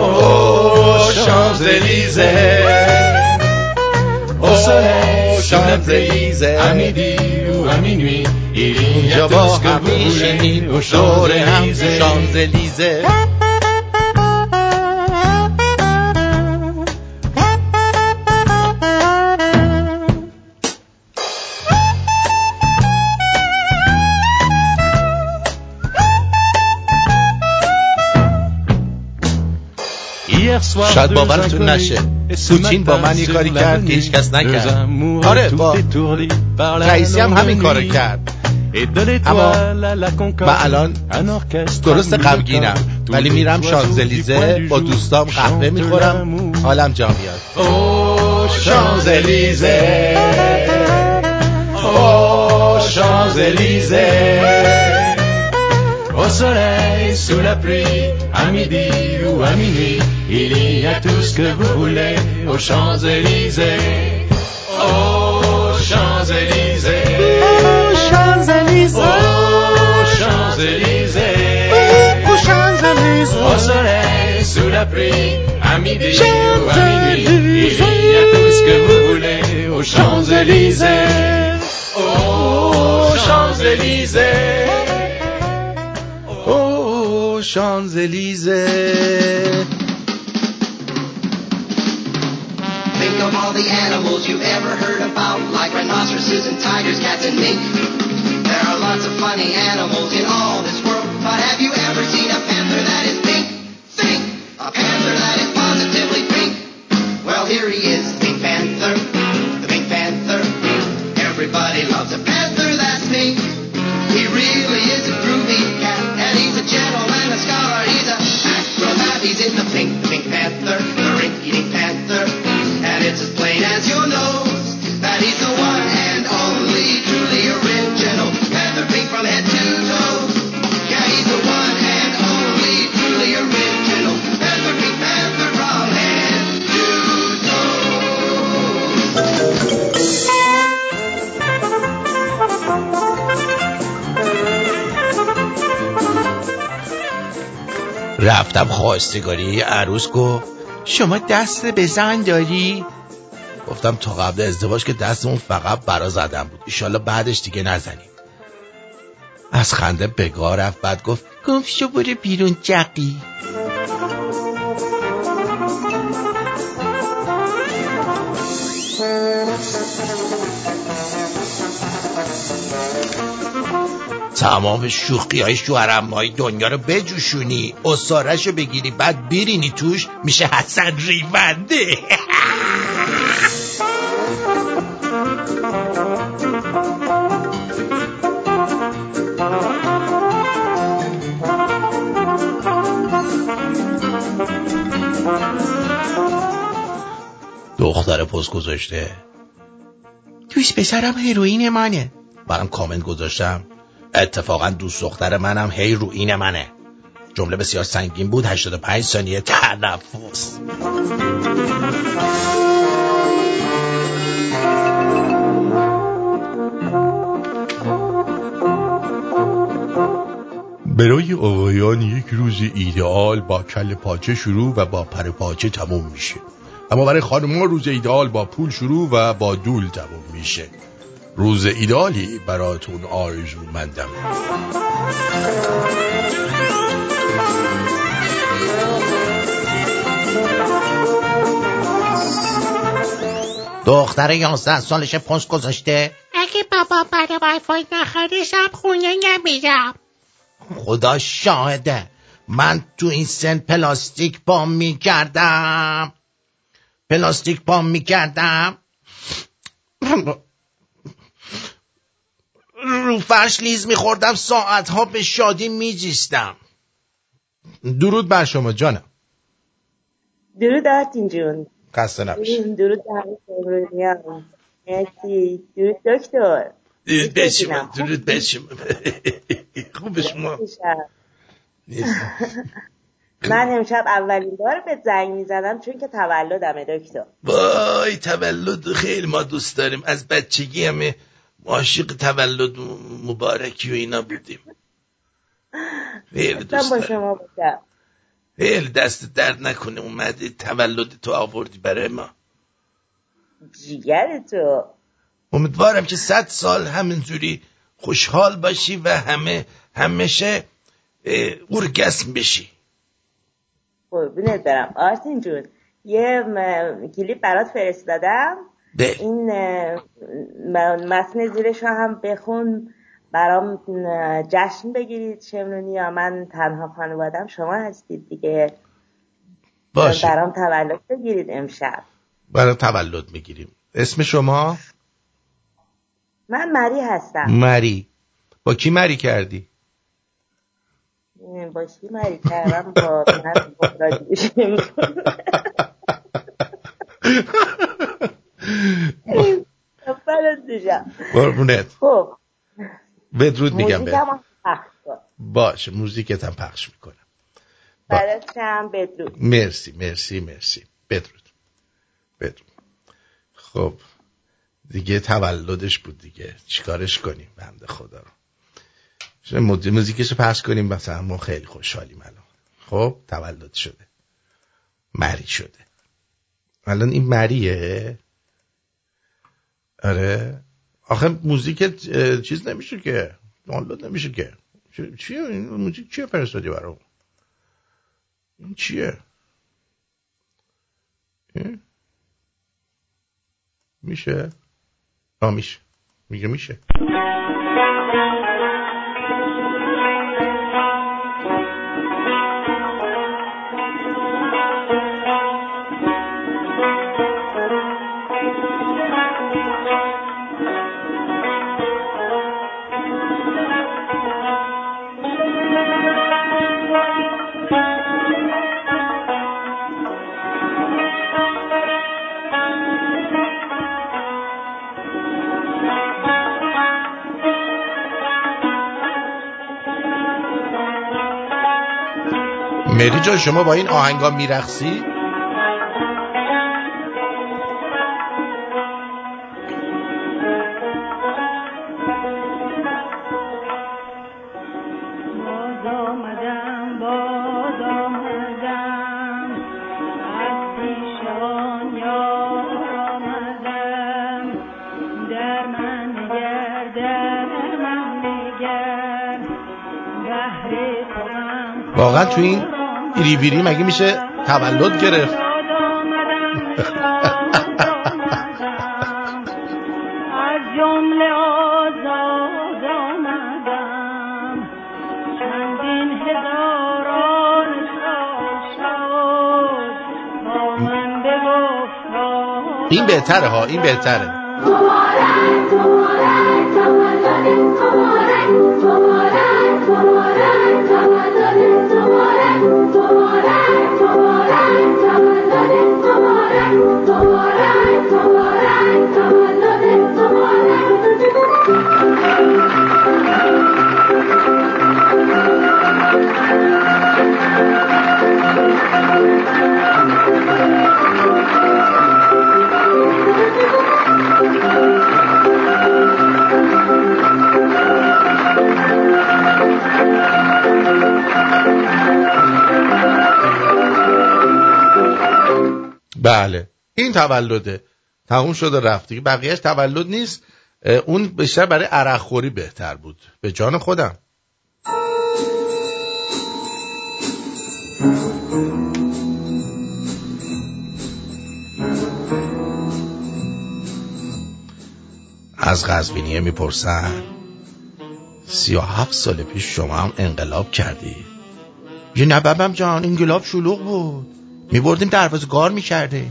aux Champs-Élysées, au soleil, Champs-Élysées, à midi ou à minuit, اینجا با هم میشینیم و شور همز شانز لیزه. شاید باورتون نشه. پوتین با من یک کاری کرد که هیچ کس نکرد. آره با رئیسی هم همین کار کرد. اما من الان درست غمگینم tous ولی میرم شانزلیزه با دوستام قهوه می‌خورم. حالم جا میاد Aux Champs-Élysées, aux Champs-Élysées, au soleil, sous la pluie, à midi ou à minuit, il y a tout ce que vous voulez aux Champs-Élysées, aux Champs-Élysées, Champs-Élysées. Aux Champs-Élysées. Oui, aux Champs-Élysées. Au soleil, sous la pluie, à midi ou à minuit. Il y a tout ce que vous voulez aux Champs-Élysées. Aux Champs-Élysées. Aux Champs-Élysées. Think of all the animals you ever heard about, like rhinoceroses and tigers, cats and mink. There are lots of funny animals in all this world, but have you ever seen a panther that is pink? Think! A panther that is رفتم خواستگاری عروس گفت شما دست بزن داری؟ گفتم تا قبل ازدواج که دستمون فقط برا زدن بود. ایشالا بعدش دیگه نزنیم. از خنده بگاه رفت بعد گفت گفت شو برو بیرون جقی. تمام شوخی های شوهرم های دنیا رو بجوشونی. اصارش رو بگیری بعد برینی توش میشه حسن ریونده دختر پست گذاشته. دوست پسرم هیروین منه. برام کامنت گذاشتم. اتفاقا دوست دختر منم. هیروین منه. جمله بسیار سنگین بود. 85 ثانیه تنفس. برای آقایان یک روز ایدئال با کله پاچه شروع و با پر پاچه تموم میشه. اما برای خانم‌ها روز ایدئال با پول شروع و با دول تموم میشه. روز ایدئالی براتون آرزومندم. دختر 11 سالش پست گذاشته؟ اگه بابا برای وایفای نخریشم خونه نمیرم. خدا شاهده. من تو این سن پلاستیک پام می‌کردم. پلاستیک پام می‌کردم. رو فرش لیز میخوردم ساعتها به شادی می‌زیستم درود بر شما جانم. درود آرتین جون. خسته نباشی درود سهرونیان. مرسی. درود دکتر. درود به شما درود به شما. خوب شما. من امشب اولین بار به زنگ می‌زدم چون که تولدمه دکتر. وای تولد خیلی ما دوست داریم. از بچگی همه عاشق تولد مبارکی و اینا بودیم. با شما خیلی دست درد نکنه. اومدی تولد تو آوردی برای ما. جیگر تو. امیدوارم که صد سال همینجوری خوشحال باشی و همه همیشه اه، اورگسم بشی. قربونت برم. آرتین جون یه م- کلیپ برات فرستادم. به این متن زیرش رو هم بخون برام جشن بگیرید شمرونی یا من تنها خانوادم شما هستید دیگه. باشه. برام تولد بگیرید امشب. برای تولد می‌گیریم. اسم شما؟ من مری هستم. مری. با کی مری کردی؟ با کی مری کردم؟ با (laughs) (laughs) قربونت. خب. بدرود میگم به باشه موزیکت هم پخش می‌کنم. بدرود. مرسی مرسی مرسی. بدرود. بدرود. خب دیگه تولدش بود دیگه. چیکارش کنیم؟ بنده خدا رو. موزیکش رو پخش کنیم؟ مثلا ما خیلی خوشحالیم الان. خب تولد شده. مری شده. الان این مریه؟ آره. آخه موزیک چیز نمیشه که. دانلود نمیشه که. چی- چیه موزیک؟ چیه فرستادی برام؟ این چیه؟ میشه؟ آه میشه. میگه میشه. مری جان شما با این آهنگا غم واقعا تو این ایری بیری مگه میشه تولد گرفت؟ از جمله آزاد آمدم چندین هزاران این بهتره ها این بهتره. بله. این تولده. تموم شده رفت. دیگه بقیهش تولد نیست. اون بیشتر برای عرق خوری بهتر بود. به جان خودم. از قزوینیه می‌پرسن سی و هفت سال پیش شما هم انقلاب کردی. یه نببم جان انقلاب شلوغ بود. می بردیم درواز گار می کرده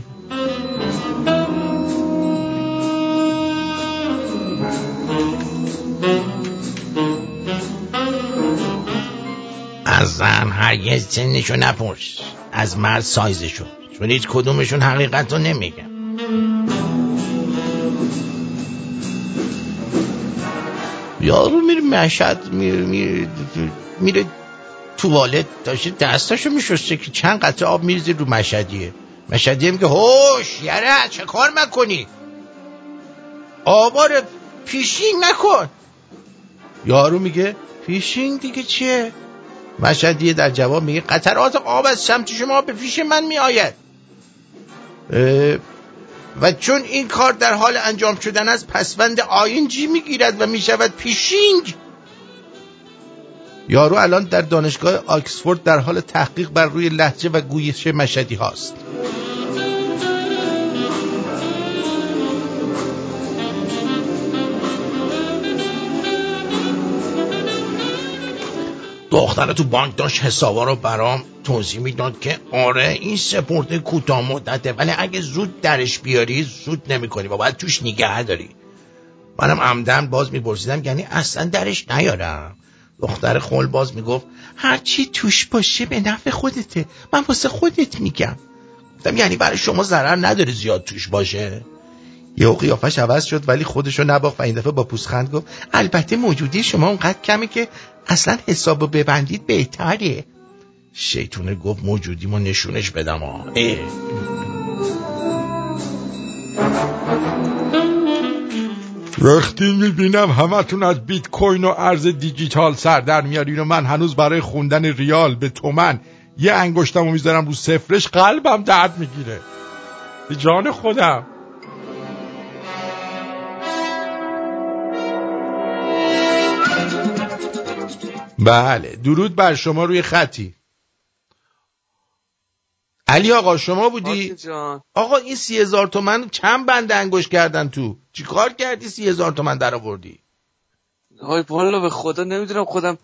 از زن هرگز سنشو نپرس. از مرد سایزشو. چون هیچ کدومشون حقیقت رو نمیگن. یارو میره مشهد میره توالت داشته دستاشو میشسته که چند قطعه آب میریزه رو مشهدیه. مشهدیه میگه هوش یره چه کار مکنی؟ آبا رو پیشینگ نکن. یارو میگه پیشینگ دیگه چیه؟ مشهدیه در جواب میگه قطرات آب از سمت شما به پیش من میآید. و چون این کار در حال انجام شدن است پسوند آینجی می‌گیرد و می‌شود پیشینگ. یارو الان در دانشگاه آکسفورد در حال تحقیق بر روی لحجه و گویش مشهدی هاست. دختره تو بانک داشت حسابا رو برام توضیح می‌داد که آره این سپرده کوتاه مدته ولی اگه زود درش بیاری زود نمی‌کنی. و باید توش نگه داری. منم عمدن باز میپرسیدم یعنی اصلا درش نیارم؟ دختر خول باز می‌گفت هرچی توش باشه به نفع خودته. من واسه خودت میگم. گفتم یعنی برای شما ضرر نداره زیاد توش باشه. یه قیافش عوض شد ولی خودشو نباخت و این دفعه با پوسخند گفت البته موجودی شما اونقدر کمه که اصلا حسابو ببندید بهتره. شیطونه گفت موجودیمو نشونش بدم آه. وقتی می‌بینم همتون از بیت کوین و ارز دیجیتال سر در میارین و من هنوز برای خوندن ریال به تومن. یه انگشتمو می‌ذارم رو سفرش قلبم درد می‌گیره. به جان خودم. بله درود بر شما روی خطی. علی آقا شما بودی؟ آقا این سی هزار تومن چند بند انگوش کردن تو؟ چی کار کردی سی هزار تومن در آوردی؟ های والا به خدا نمی‌دونم خودم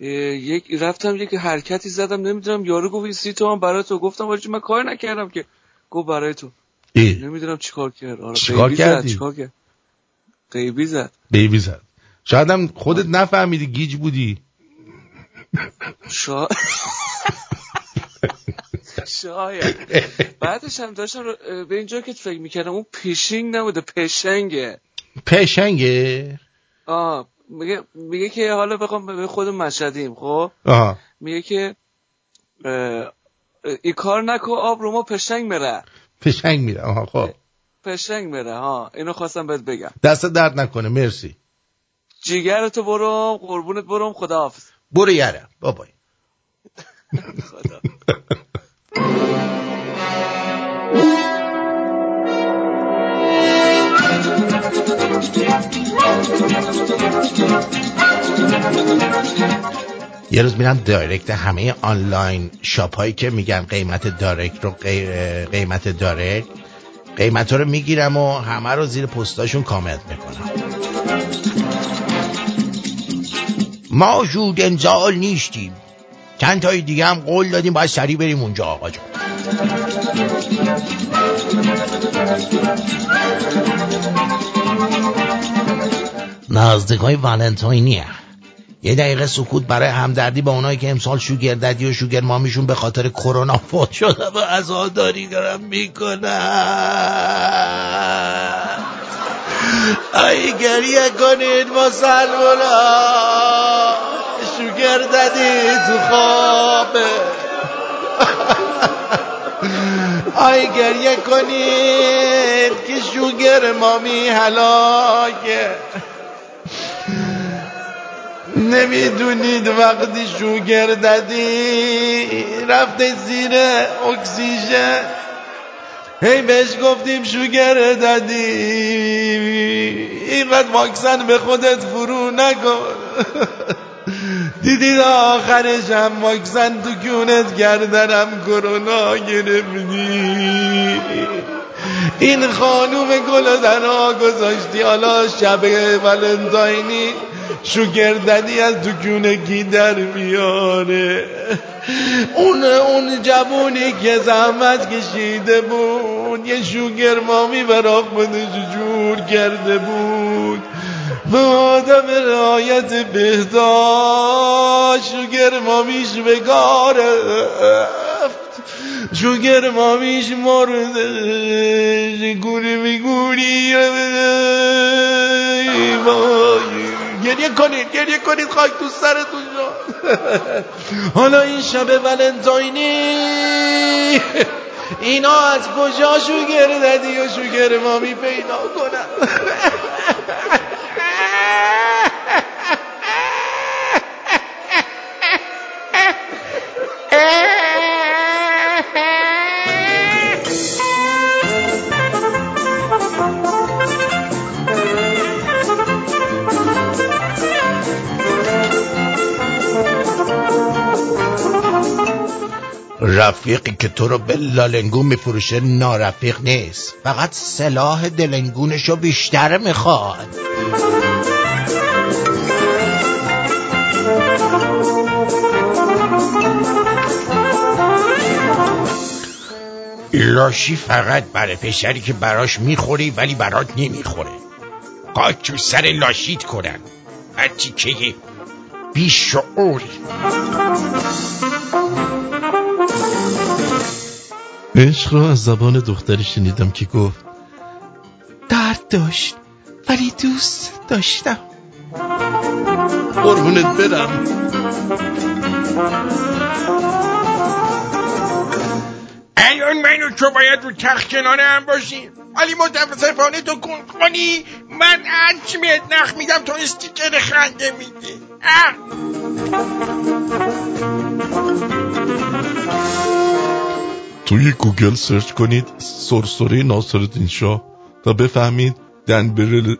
یک رفتم یک حرکتی زدم نمی‌دونم یارو گفت سی تومن برای تو. گفتم واجی من کار نکردم که. گفت برای تو. ای. نمی‌دونم چی کار کرد. آره چی کار کردی؟ چیکار کرد؟ قیبی زد. بیبی زد. شاید هم خودت نفهمیدی گیج بودی. شا... (laughs) شاید. بعدش هم داشتم رو- به اینجا که فکر می‌کردم اون پیشینگ نبوده پشنگه. پشنگه؟ آه میگه میگه که حالا بخوام به خود مشهدیم خب؟ میگه که ای کار نکو آب رو ما پشنگ میره پشنگ میره آها خب. پشنگ میره ها. اینو خواستم بهت بگم. دست درد نکنه مرسی. جیگر تو برم قربونت برم خداحافظ. برو یره بابای. (laughs) (laughs) یه روز میرم direct همه online shop هایی که میگن قیمت direct رو قیمت direct قیمت رو می‌گیرم و همه رو زیر پستاشون کامنت می‌کنم. ما زود انزال نیستیم. چند تای دیگه هم قول دادیم باید سریع بریم اونجا آقا جان. نزدیک های ولنتاینیه. یه دقیقه سکوت برای همدردی با اونایی که امسال شوگر ددی و شوگر مامیشون به خاطر کرونا فوت شده و عزاداری دارم می‌کنن. ای گریه کنید مسلمونا شوگر ددی تو خوابه آی گریه کنید که شوگر مامی هلاکه نمی‌دونید وقتی شوگر ددی رفته زیر اکسیژن. هی بهش گفتیم شوگر ددی اینقدر واکسن به خودت فرو نکن. دیدید آخرش هم واکسن تو کونت گردنم کرونا گرفتی این خانوم گل در گذاشتی حالا شب ولنتاینی شوگردنی از تو کونگی در میاره اون اون جوونی که زحمت کشیده بود یه شوگر مامی برا خودش جور کرده بود. به آدم رایت بهداشت گرمامیش به رفت. شو گرمامیش مرده گوری میگوری گریه کنید گریه کنید خاک تو سرتون شد (laughs) حالا این شب ولنتاینی. اینا از کجا شوگر ددی و شوگر مامی پیدا کنن؟ (laughs) رفیقی که تو رو به لالنگون میفروشه نارفیق نیست. فقط سلاح دلنگونشو بیشتر می‌خواد. لاشی فقط برای پسری که براش می‌خوری ولی برات نمی‌خوره. قاک تو سر لاشیت کنن. هرچی که بیشعور عشق رو از زبان دختری شنیدم که گفت درد داشت ولی دوست داشتم. قربونت برم. الان من و تو باید رو تخت کنار هم باشیم ولی متاسفانه تو کن کنی من هرچی بهت نخ میدم تو استیکر خنده میدی توی گوگل سرچ کنید سرسره ناصرالدین شاه تا بفهمید دن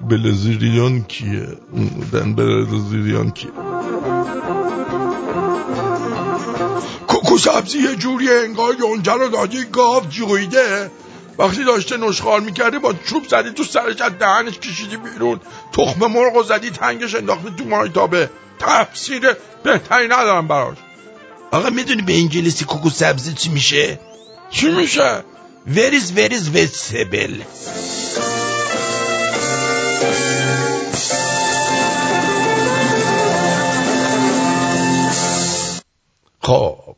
بیلزریان کیه. دن بیلزریان کیه. کوکو سبزی یه جوری انگار یونجه رو دادی گاو جویده. وقتی داشته نشخار می‌کرده با چوب زدی تو سرش از دهنش کشیدی بیرون. تخم مرغ و زدی تنگش انداختی تو مایتابه. تفسیر بهتری ندارم براش آقا می‌دونی به انگلیسی کوکو سبزی چی میشه؟ چی میشه؟ وریز وریز ویسیبل خب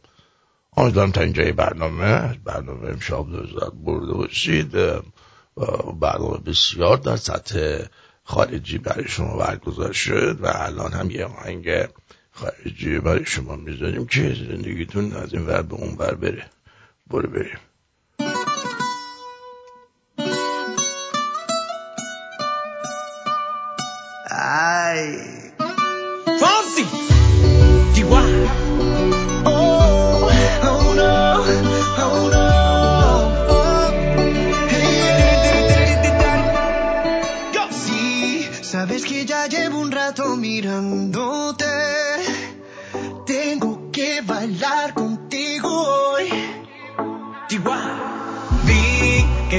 امیدوارم تا اینجای برنامه برنامه امشاب لذت برده باشید برنامه بسیار در سطح خارجی برای شما برگزار شد و الان هم یه آهنگ خارجی برای شما می‌ذاریم که زندگیتون از این ور به اون ور بره برو بریم Ay. Fonsi. Chihuahua.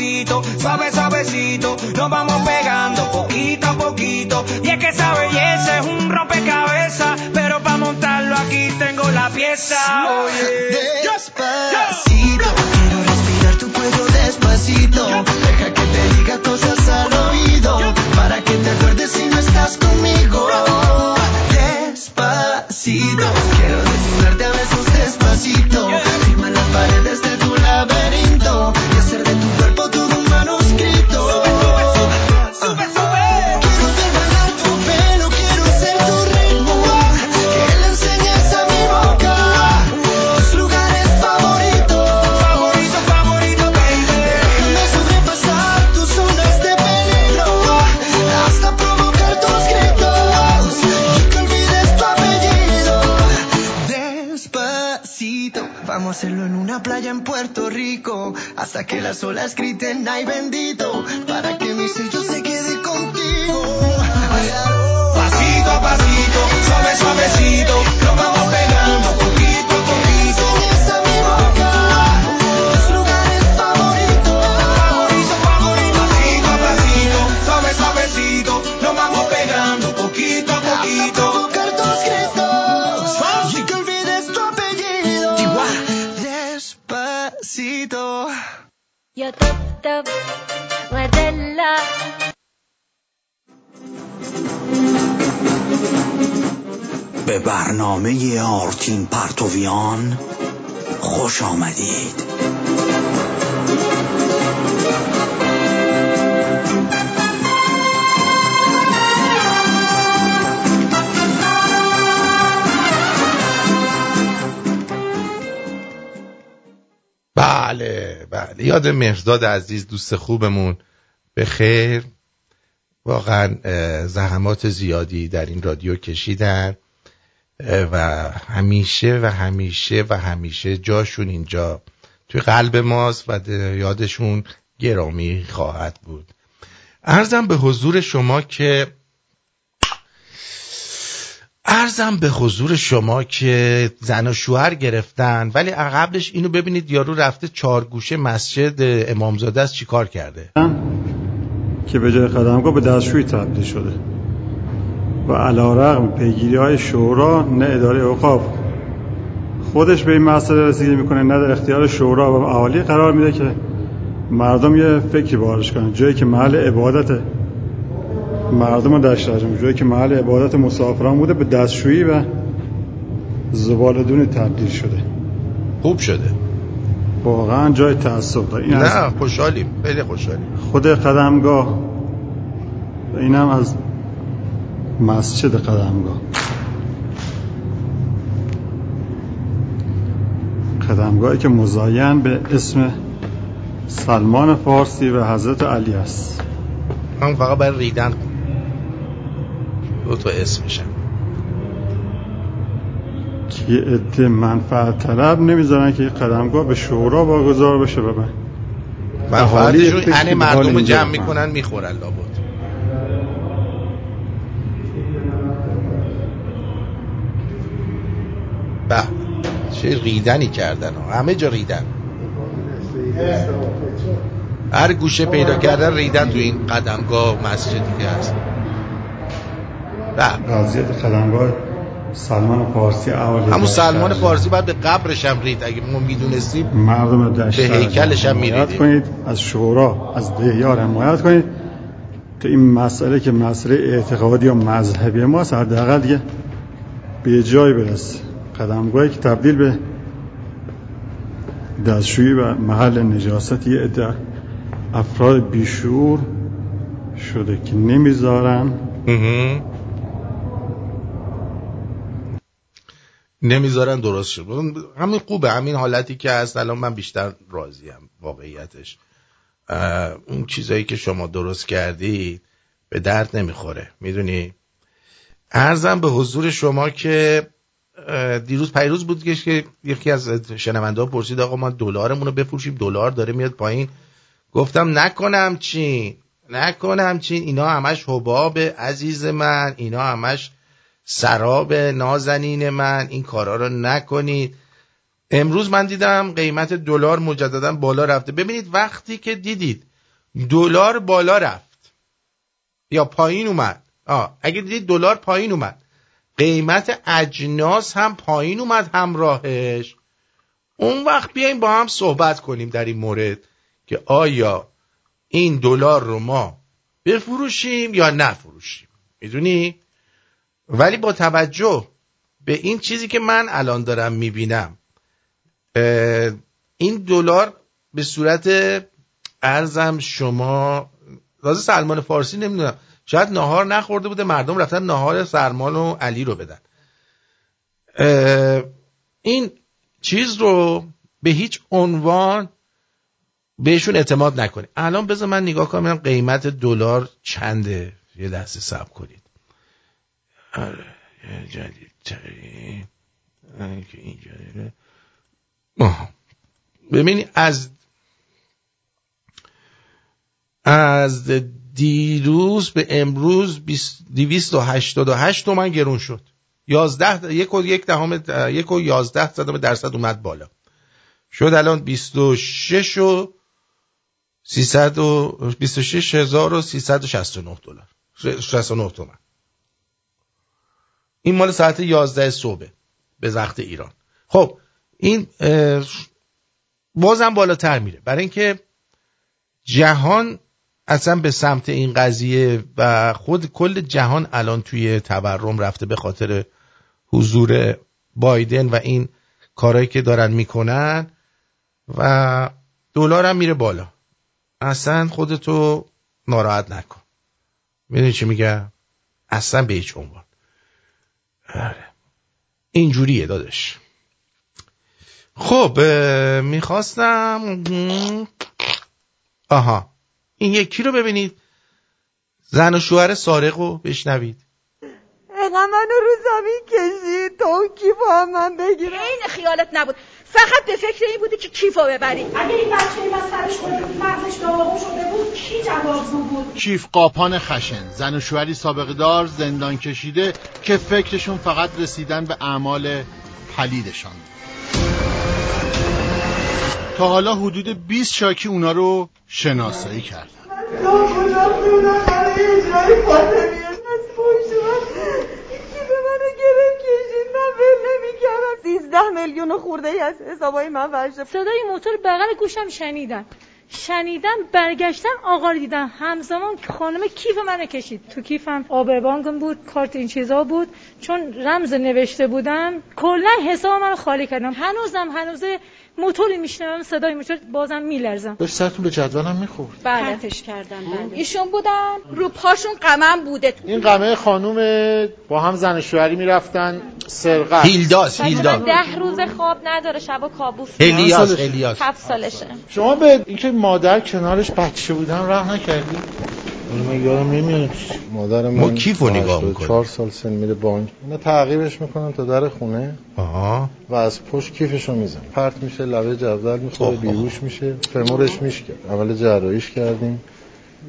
Pasito, suave suavecito, nos vamos pegando las olas griten ay bendito ودلع. به برنامه آرتین پرتویان خوش آمدید. بله بله. یاد مهرداد عزیز دوست خوبمون. به خیر واقعا زحمات زیادی در این رادیو کشیدن. و همیشه و همیشه و همیشه جاشون اینجا توی قلب ماست و یادشون گرامی خواهد بود. ارزم به حضور شما که ارزم به حضور شما که زن و شوهر گرفتن ولی قبلش اینو ببینید یارو رفته چهار گوشه مسجد امامزاده است چیکار کرده؟ که به جای قدمگاه به دستشویی تبدیل شده. و علا رقم پیگیری های شورا نه اداره اوقاف خودش به این مسئله رسیدگی می‌کنه نه در اختیار شورا. و اهالی قرار میده که مردم یه فکری بارش کنن. جایی که محل عبادت مردم دشت رجم جایی که محل عبادت مسافران بوده به دستشویی و زبالدونی تبدیل شده. خوب شده. واقعا جای تاسف داره. این از نه خوشحالیم. خیلی خوشحالیم. خود قدمگاه. و اینم از مسجد قدمگاه. قدمگاهی که مزاین به اسم سلمان فارسی و حضرت علی است. من فقط برای ریدن دو تا اسمشم که یه عده منفعت طلب نمی‌ذارن که قدمگاه به شورا واگذار بشه و به اهالی منفعتشون ان حال مردم رو جمع. می‌کنن می‌خورن لابد. به چه ریدنی کردن ها. همه جا ریدن. هر گوشه پیدا کردن ریدن تو این قدمگاه مسجدی که هست. به قضیت قدمگاه سلمان فارسی اهالی همون سلمان. فارسی باید به قبرش هم رید. اگه ما می‌دونستیم مردم دشت به هیکلش هم میریدیم. کنید از شورا از دهیار حمایت کنید که این مسئله که مسئله اعتقادی و مذهبی ماست حداقل دیگه به جای برسه. قدمگاهی که تبدیل به دستشویی و محل نجاست یه عده افراد بیشور شده که نمی‌ذارن. نمی‌ذارن درست شد همین خوبه. همین حالتی که هست. الان من بیشتر راضیم واقعیتش. اون چیزایی که شما درست کردی به درد نمی‌خوره. می‌دونی؟ ارزم به حضور شما که دیروز پیروز بود که یکی از شنونده ها پرسید آقا ما دلارمون رو بفروشیم. دلار داره میاد پایین. گفتم نکنم چین. نکنم چین. اینا همش حباب عزیز من. اینا همش سراب نازنین من این کارا رو نکنید. امروز من دیدم قیمت دلار مجددا بالا رفته. ببینید وقتی که دیدید دلار بالا رفت. یا پایین اومد. آه اگه دیدید دلار پایین اومد. قیمت اجناس هم پایین اومد همراهش. اون وقت بیایم با هم صحبت کنیم در این مورد که آیا این دلار رو ما بفروشیم یا نفروشیم. می‌دونی؟ ولی با توجه به این چیزی که من الان دارم می‌بینم این دلار به صورت ارزم شما راز سلمان فارسی نمی‌دونم شاید نهار نخورده بوده مردم رفتن نهار سلمان و علی رو بدن. این چیز رو به هیچ عنوان بهشون اعتماد نکنید. الان بذار من نگاه کنم قیمت دلار چنده یه لحظه صبر کنید. آره جدید ترین. ببینید از از دیروز به امروز 288 تومن گرون شد. 11 یک و یک دهم یک و 11 صدم درصد اومد بالا. شد الان 26 و 300 و 26369 دلار. 69 تومن. این مال ساعت 11 صبح به وقت ایران. خب این بازم بالاتر میره. برای اینکه جهان اصلا به سمت این قضیه و خود کل جهان الان توی تورم رفته به خاطر حضور بایدن و این کارهایی که دارن می‌کنن و دلار هم میره بالا. اصلا خودتو ناراحت نکن. می‌دونی چی میگم؟ اصلا به هیچ عنوان. آره. اینجوریه دادش خب می‌خواستم. آها. این یکی رو ببینید. زن و شوهر سارق رو بشنوید. اینقدر منو رو زمین کشید. تا اون کیف هم من بگیرم؟ این خیالت نبود. فقط به فکر این بودی که کیفو ببری. اگه این بچه من سرش خورده بود مغزش داغون شده بود کی جوابگو بود کیف قاپان خشن زن و شوهری سابقه دار زندان کشیده که فکرشون فقط رسیدن به اعمال پلیدشان. تا حالا حدود 20 شاکی اونا رو شناسایی کردن. سیزده میلیون خورده ای از حسابای من ورشه صدای موتور بغل گوشم شنیدم. شنیدم برگشتم آقا رو دیدم. همزمان خانم کیف منو کشید. تو کیفم آب بانکم بود کارت این چیزا بود. چون رمز نوشته بودم کلا حساب منو خالی کردم. هنوزم هنوز موتوری میشنوم صدای موتور بازم میلرزم. داشت سرتون به جدولم می‌خورد. بله. پرتش کردم بله. ایشون بودن رو پاشون قمم بوده این قمه خانوم با هم زن و شوهری می‌رفتن. سرقت. هیلداس هیلداس. ده روز خواب نداره شبا کابوس. هلیاس هلیاس. هفت سالشه. شما به اینکه مادر کنارش بچه بودن راه نکردی؟ من یادم نمیاد. مادر من ما کیفو نگاه می‌کنیم چهار سال سن میره بانک اینا تعقیبش می‌کنن تا در خونه. آها. و از پشت کیفشو میزن پرت میشه لبه جدول می‌خوره بیهوش میشه. فمورش میشه اول جراحیش کردیم.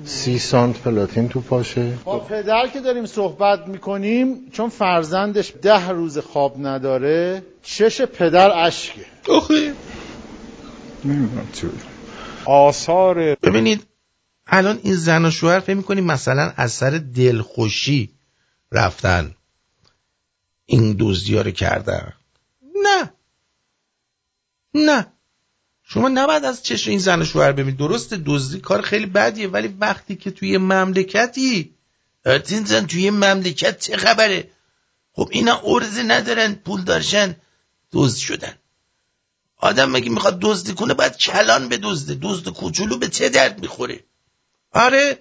سی سانت پلاتین تو پاشه. با پدر که داریم صحبت می‌کنیم چون فرزندش ده روز خواب نداره چش پدر اشکه. آخه. آثار ببینید الان این زن و شوهر فکر می‌کنیم مثلا از سر دلخوشی رفتن. این دزدی رو کردن. نه. نه. شما نباید از چشم این زن و شوهر ببینید درست دزدی کار خیلی بدیه ولی وقتی که توی مملکتی این زن توی مملکت چه خبره؟ خب اینا ارزه ندارن پول دارشن دزد شدن. آدم مگه می‌خواد دزدی کنه؟ باید کلان به دزده دزد کوچولو به چه درد می‌خوره؟ آره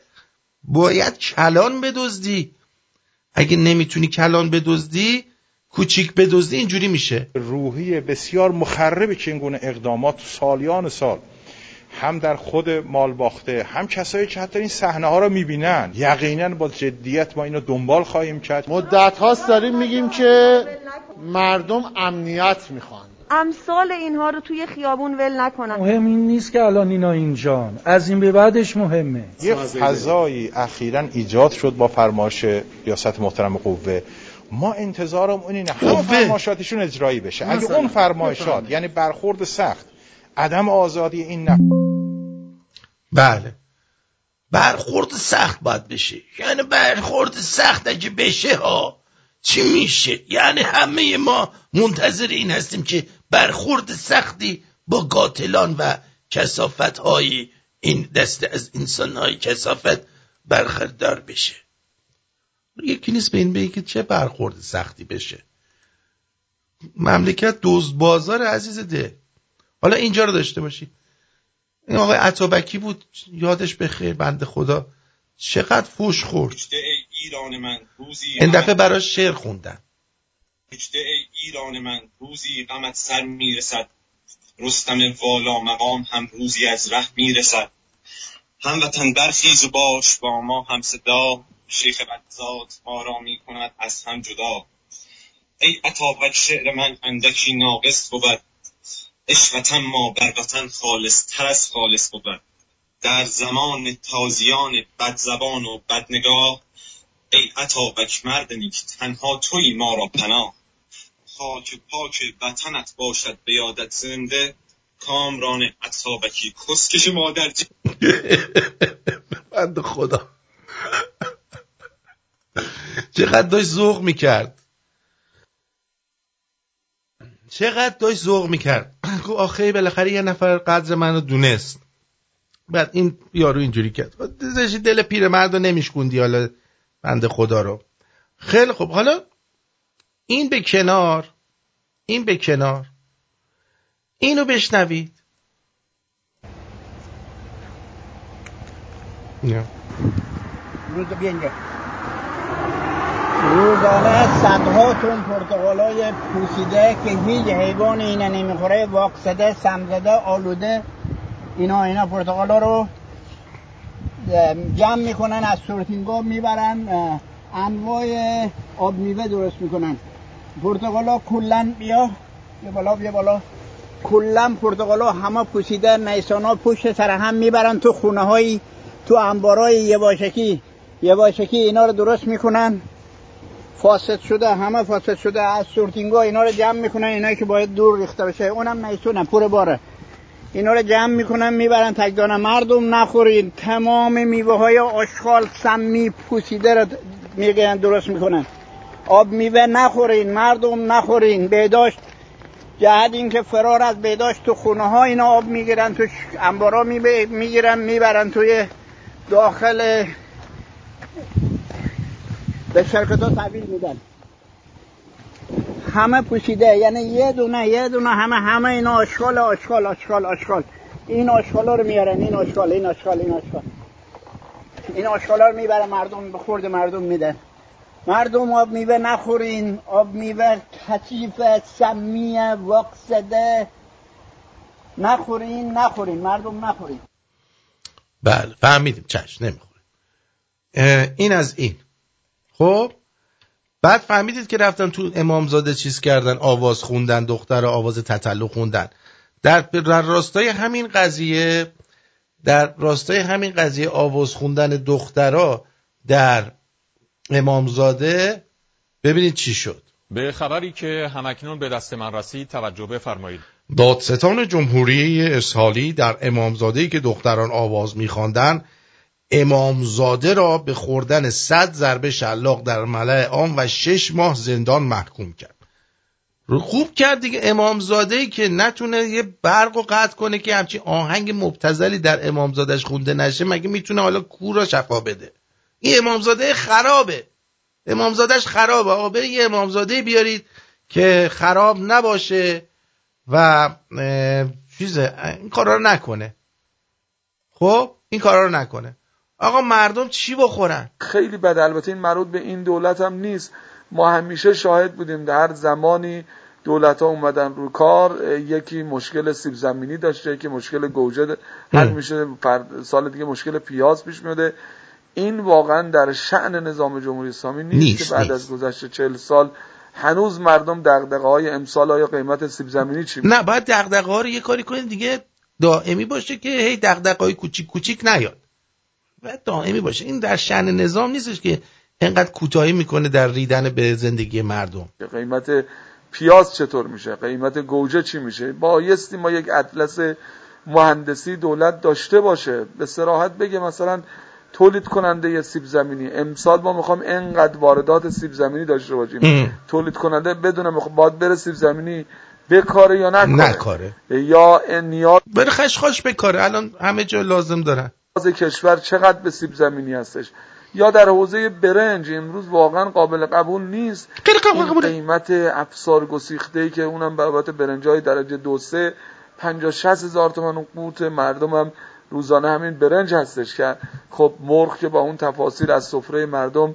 باید کلان بدزدی. اگه نمی‌تونی کلان بدزدی کوچیک بدزدی اینجوری میشه. روحی بسیار مخربی که این گونه اقدامات سالیان سال هم در خود مال باخته هم کسایی که حتی این صحنه ها رو می‌بینن. یقینا با جدیت ما اینو دنبال خواهیم کرد. مدت هاست داریم میگیم که مردم امنیت می‌خوان. امثال اینها رو توی خیابون ول نکنن. مهم این نیست که الان اینا اینجان. از این به بعدش مهمه. یه فضایی اخیرا ایجاد شد با فرمایش ریاست محترم قوه. ما انتظارم اون اینه همه. فرمایشاتشون اجرایی بشه. اگه مثلا. اون فرمایشات یعنی برخورد سخت عدم آزادی این نه. بله. برخورد سخت باید بشه. یعنی برخورد سخت اگه بشه ها چی میشه؟ یعنی همه ما منتظر این هستیم که برخورد سختی با قاتلان و کسافت های این دسته از انسان های کسافت برخوردار بشه. یکی نیست به این بگه که چه برخورد سختی بشه. مملکت دزد بازار عزیز ده حالا اینجا رو داشته باشی. این آقای عطابکی بود یادش بخیر بنده خدا. چقدر فوش خورد. ای ایران من روزی این دفعه براش شعر خوندن. هجده ای ایران من روزی غمت سر می‌رسد. رستم والا مقام هم روزی از ره می‌رسد. هموطن برخیز و باش با ما هم صدا. شیخ بدزاد ما را می کند از هم جدا. ای عطابک شعر من اندکی ناقص بود. عشقتن ما بر خالص تر از خالص بود. در زمان تازیان بدزبان و بدنگاه ای عطابک مرد نیک تنها توی ما را پناه. خاک پاک وطنت باشد به یادت زنده کامران عطابکی. کسکش مادر بند خدا. چقدر داشت ذوق می‌کرد. چقدر داشت ذوق می‌کرد. آخه بالاخره یه نفر قدر منو دونست. بعد این یارو اینجوری کرد. دل پیرمرد رو نمیشکوندی حالا بند خدا رو. خیلی خوب. حالا این به کنار این به کنار. اینو بشنوید. روزانه صدها تن پرتقالای پوسیده که هیچ حیوان اینه نمی‌خوره واقصده سمزده آلوده اینا اینا پرتقالا رو جمع می‌کنن از سورتینگا می‌برن انواع آب میوه درست می‌کنن. پرتقالا کلا بیا. بیا بالا بیا بالا. کلا پرتقالا همه پوسیده میسانا پشت سر هم می‌برن تو خونه های تو انبارای یواشکی. یواشکی اینا رو درست می‌کنن. فاسد شده همه فاسد شده. از سورتینگا اینا رو جمع می‌کنن اینا که باید دور ریخته بشه. اونم میسونه پر باره. اینا رو جمع می‌کنن می‌برن تکدانه. مردم نخورین. تمام میوه های آشغال سمی پوسیده رو می‌گیرن درست می‌کنن. آب میوه نخورین مردم نخورین. بهداشت جهت اینکه فرار از بهداشت تو خونه ها اینا آب می‌گیرن تو انبارا می‌گیرن می‌برن توی داخل به شرکت ها تحویل میدن. همه پوشیده یعنی یه دونه یه دونه همه همه اینا آشغال آشغال آشغال آشغال. این آشغال رو میارن این آشغال این آشغال این آشغال. این آشغال رو می‌برن مردم به خورد مردم میدن مردم آب میوه نخورین. آب میوه کثیف سمی واقصده نخورین نخورین. مردم نخورین. بله فهمیدیم. چشم نمی‌خوره. این از این. خب؟ بعد فهمیدید که رفتن تو امامزاده چیز کردن آواز خوندن دختر آواز تطلو خوندن. در, راستای همین قضیه در راستای همین قضیه آواز خوندن دخترا در امامزاده ببینید چی شد. به خبری که همکنون به دست من رسید توجه بفرمایید. دادستان جمهوری اسحالی در امامزاده که دختران آواز میخواندند امامزاده را به خوردن صد ضربه شلاق در ملع عام و شش ماه زندان محکوم کرد. خوب کرد دیگه امامزاده ای که نتونه یه برق و قطع کنه که همچین آهنگ مبتزلی در امامزادش خونده نشه مگه می‌تونه حالا کور را شفا بده؟ این امامزاده خرابه. امامزادش خرابه. آقا برید یه امامزاده بیارید که خراب نباشه و چیزه این کارا رو نکنه. خب؟ این کارا رو نکنه. آقا مردم چی بخورن؟ خیلی بد. البته این مربوط به این دولت هم نیست. ما همیشه شاهد بودیم. در زمانی دولت ها اومدن رو کار یکی مشکل سیب زمینی داشته یکی مشکل گوجه حل میشه سال دیگه مشکل پیاز پیش میاده این واقعا در شعن نظام جمهوری اسلامی نیست, نیست که بعد نیست. از گذشته چهل سال هنوز مردم دغدغه های امسال های قیمت سیب زمینی چی نه باید دغدغه ها رو یه کاری کنید دیگه دائمی باشه که هی دغدغه های کوچیک کوچیک نیاد. باید دائمی باشه. این در شأن نظام نیستش که اینقدر کوتاهی می‌کنه در ریدن به زندگی مردم. قیمت پیاز چطور میشه؟ قیمت گوجه چی میشه؟ بایستی ما یک اطلس مهندسی دولت داشته باشه. به سراحت بگه مثلا تولید کننده یه سیب زمینی. امسال ما می‌خوام انقدر واردات سیب زمینی داشته باشیم. تولید کننده بدون باید بره سیب زمینی بکاره یا نکاره. نکاره. یا نیاز بره خشخاش بکاره. الان همه جا لازم دارن. کشور چقدر به سیب زمینی هستش؟ یا در حوزه برنج امروز واقعا قابل قبول نیست. این قیمت افسار گسیخته که اونم بابت برنج های درجه دو سه پنجا شست هزار تومن قوت مردم هم روزانه همین برنج هستش که خب مرغ که با اون تفاصیل از سفره مردم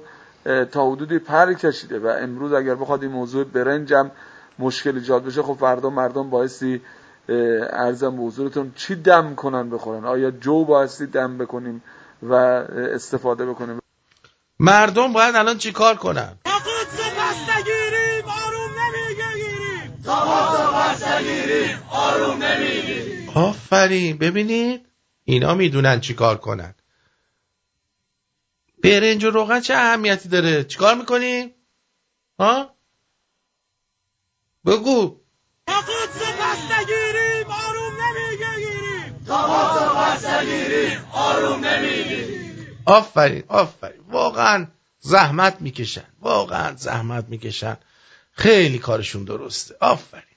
تا حدودی پر کشیده و امروز اگر بخواد این موضوع برنج هم مشکل ایجاد بشه خب فردا مردم بایستی ارزم به حضورتون چی دم کنن بخورن؟ آیا جو بایستی دم بکنیم و استفاده بکنیم؟ مردم باید الان چی کار کنن؟ آروم نمی‌گیریم. آفرین. ببینید اینا می‌دونن چی کار کنن. برنج و روغن چه اهمیتی داره؟ چیکار می‌کنیم ها؟ بگو. قدس پس نگیریم آروم نمی‌گیریم. قدس پس نگیریم آروم نمی‌گیریم. آفرین آفرین. واقعا زحمت می‌کشن. واقعا زحمت می‌کشن. خیلی کارشون درسته. آفرین.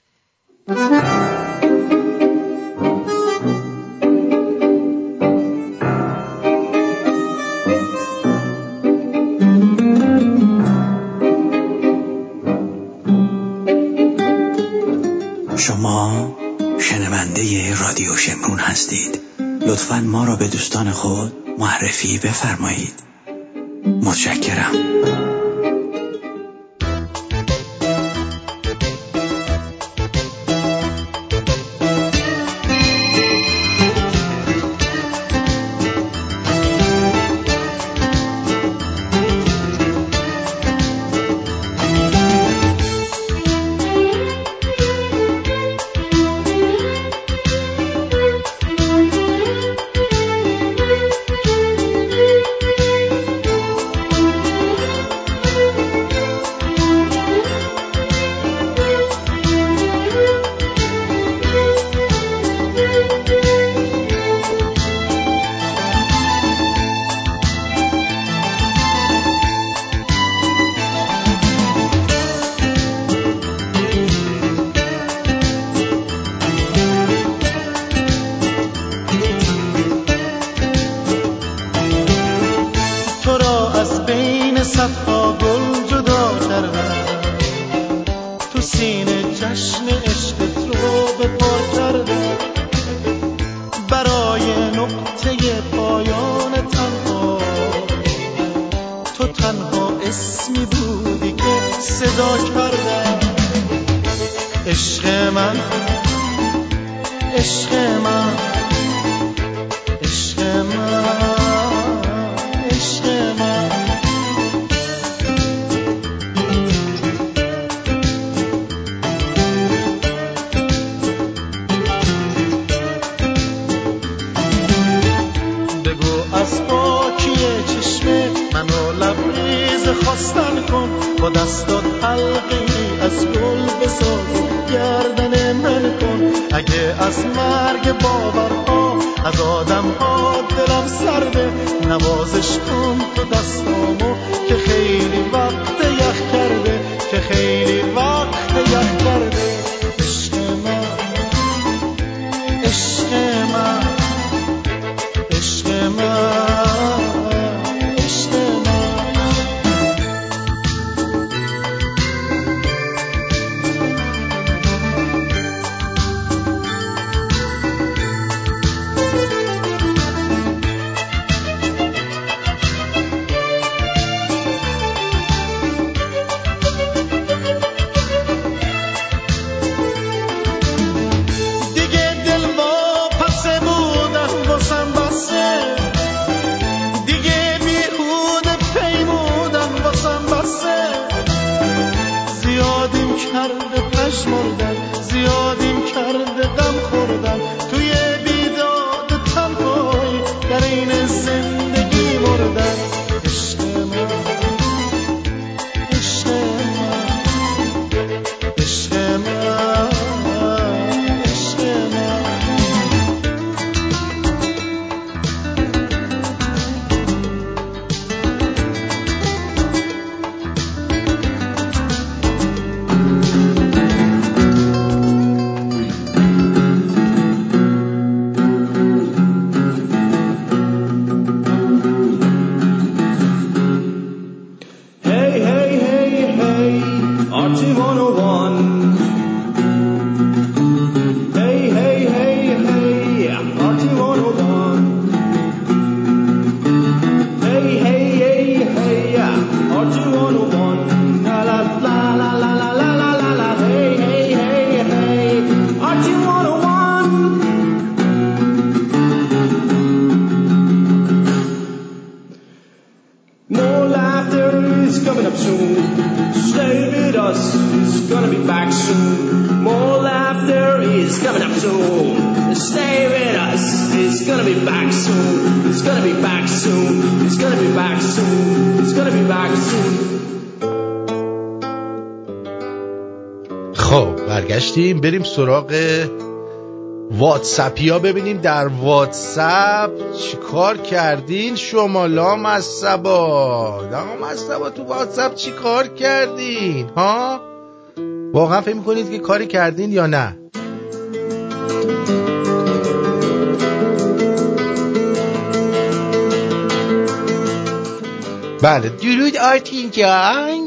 شما شنونده رادیو شمرون هستید. لطفا ما را به دوستان خود معرفی بفرمایید. متشکرم. سراغ واتسپی ها ببینیم در واتساپ چیکار کردین. شما لام از سبا. لام از سبا تو واتساپ چیکار کردین؟ ها؟ واقعا فکر می‌کنید که کاری کردین یا نه؟ بله. درود آرتین جان.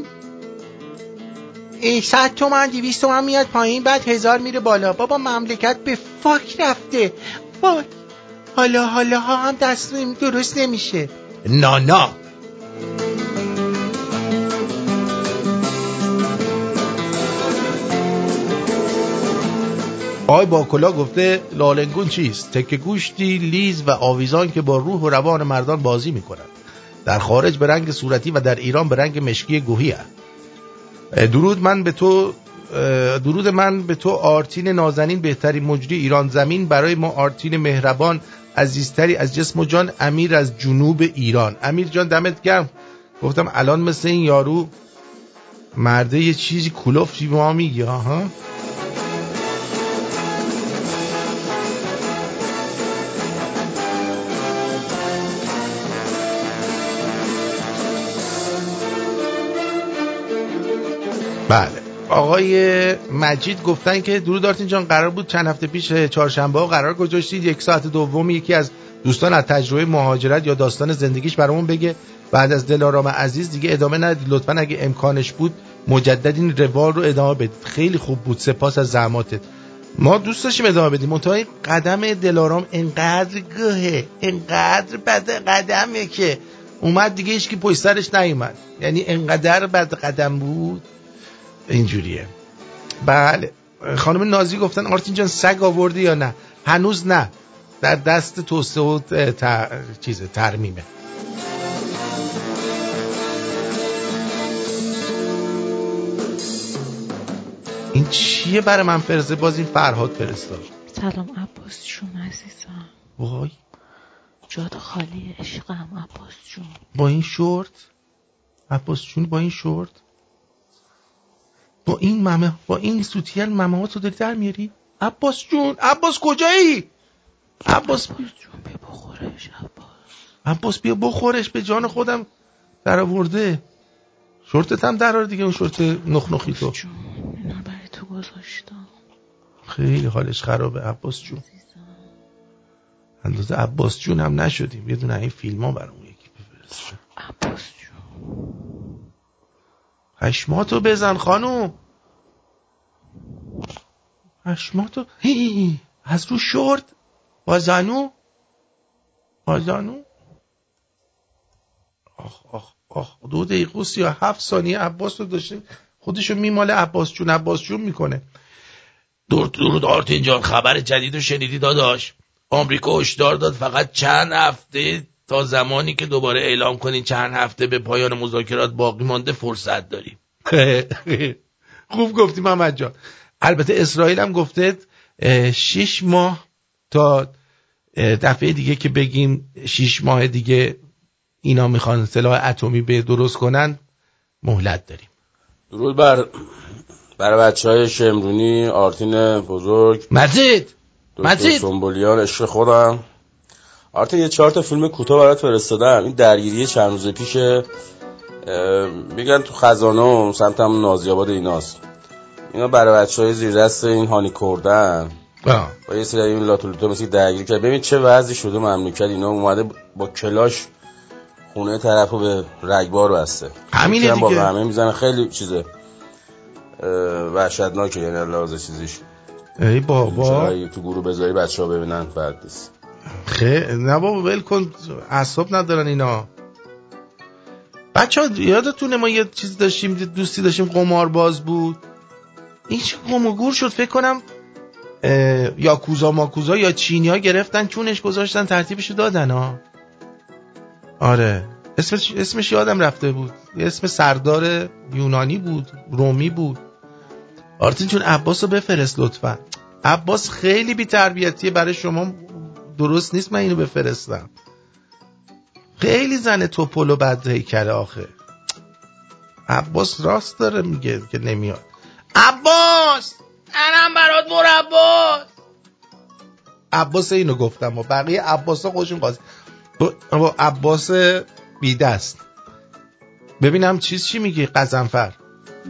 ای صد تومن دیویست تومن میاد پایین بعد هزار میره بالا. بابا مملکت به فاک رفته. وای حالا حالا ها هم دست نمی- درست نمیشه. نانا آقای باکلا گفته لالنگون چیست؟ تکه گوشتی لیز و آویزان که با روح و روان مردان بازی می‌کنند. در خارج به رنگ صورتی و در ایران به رنگ مشکی گوهی هست. درود من به تو درود من به تو آرتین نازنین بهترین مجری ایران زمین. برای ما آرتین مهربان عزیزتری از جسم و جان امیر از جنوب ایران. امیر جان دمت گرم. گفتم الان مثل این یارو مرده یه چیزی کلوفی به ما میگه ها بله. آقای مجید گفتن که درود آرتین جان قرار بود چند هفته پیش چهارشنبه ها قرار گذاشتید. یک ساعت دوم یکی از دوستان از تجربه مهاجرت یا داستان زندگیش برامون بگه. بعد از دلارام عزیز دیگه ادامه ندید. لطفا اگه امکانش بود مجدد این روال رو ادامه بدید. خیلی خوب بود. سپاس از زحماتت. ما دوست داشتیم ادامه بدیم. منتها قدم دلارام انقدر گهه انقدر بد قدمه که اومد دیگه هیچکی پشت سرش نیومد. یعنی انقدر بد قدم بود. اینجوریه. بله. خانم نازی گفتن آرتین جان سگ آوردی یا نه؟ هنوز نه. در دست توسعه و ت... چیزه ترمیمه. این چیه برای من فرسته باز این فرهاد فرستاد. سلام عباس جون عزیزم. وای. جاد خالی عشقم عباس جون. با این شورت؟ عباس جون با این شورت؟ با این ممه با این سوتیل ممه ها تو داری در میاری؟ عباس جون عباس کجایی؟ عباس جون بیا بخورش عباس. عباس بیا بخورش به جان خودم در آورده شورتت هم در دیگه اون شورت نخ نخی تو اینا برای تو گذاشتم. خیلی حالش خرابه عباس جون. اندازه عباس جون هم نشدیم. یه دونه این فیلم ها برامون یکی بفرست. عباس جون. هشماتو بزن خانوم. هشماتو هی. از رو شورت. با زنو با زنو آخ آخ آخ. دو دقیقه و هفت ثانیه عباس رو داشته. خودشو میماله عباس جون. عباس جون می‌کنه. درود درود آرتین جان. خبر جدید رو شنیدی داداش؟ آمریکا هشدار داد. فقط چند هفته تا زمانی که دوباره اعلام کنین چند هفته به پایان مذاکرات باقی مانده فرصت داریم. (laughs) خوب گفتی محمد جان. البته اسرائیل هم گفته شش ماه تا دفعه دیگه که بگیم شش ماه دیگه اینا می‌خوان سلاح اتمی به درست کنن مهلت داریم. درود بر برای بچه های شمرونی آرتین بزرگ. مجید دکتر مجید سنبولیان عشق خودم. آرتین یه چهار تا فیلم کوتاه برات فرستادم. این درگیری چند روز پیش اه، میگن تو خزانه و سمت هم نازیاباد ایناست. اینا برای بچه های زیر دست این هانی کردن آه. با یه سری این لاتولوتا مثل درگیری کرد. ببین چه وضعی شده مملکت. اینا اومده با کلاش خونه طرف رو به رگبار بسته. همینه هم با دیگه. همه می‌زنه. خیلی چیزه. وحشتناکه. یعنی لحاظ چیزیش ای بابا. تو گروه بذاری بچه ها ببینن. بعد نیست. خیلی نه بابا ول کن. اعصاب ندارن اینا. بچه ها یادتونه ما یه چیز داشتیم دوستی داشتیم قمار باز بود. این چه قم شد؟ فکر کنم یا کوزا یا چینی ها گرفتن چونش گذاشتن ترتیبشو دادن ها آره. اسمش, اسمش یادم رفته بود. اسم سردار یونانی بود رومی بود. آرتین جون عباس رو بفرست لطفا. عباس خیلی بی تربیتیه برای شما. درست نیست من اینو بفرستم. خیلی زن توپلو بد هیکله آخه. عباس راست داره میگه که نمیاد. عباس! منم برات مرباس عباس! اینو گفتم و بقیه عباس ها خودشون قاضی با عباس بیدست. ببینم چیز چی میگه قزنفر؟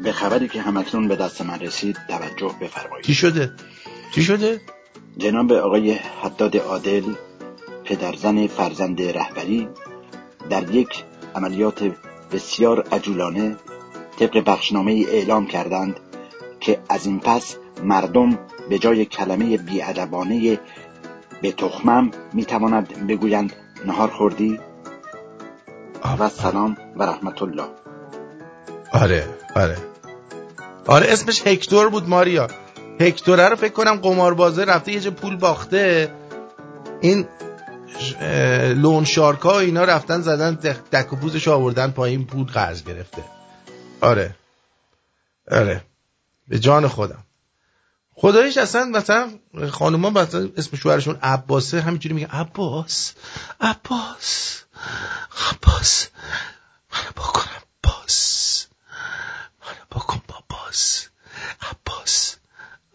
به خبری که همکنون به دست من رسید توجه بفرمایید. چی شده؟ چی شده؟ جناب آقای حداد عادل پدرزن فرزند رهبری در یک عملیات بسیار عجولانه طبق بخشنامه اعلام کردند که از این پس مردم به جای کلمه بیادبانه به تخمم می‌تواند بگویند نهار خوردی و سلام و رحمت الله. آره آره. آره اسمش هکتور بود ماریا. هکتوره رو فکر کنم قماربازه رفته یه پول باخته. این لون شارکا اینا رفتن زدن دک و آوردن پایین پول قرض گرفته. آره. آره. به جان خودم. خدایش اصلا مثلا خانوما مثلا اسم شوهرشون عباسه همینجوری میگه عباس عباس عباس. منو بکن عباس. منو بکن باباس. عباس.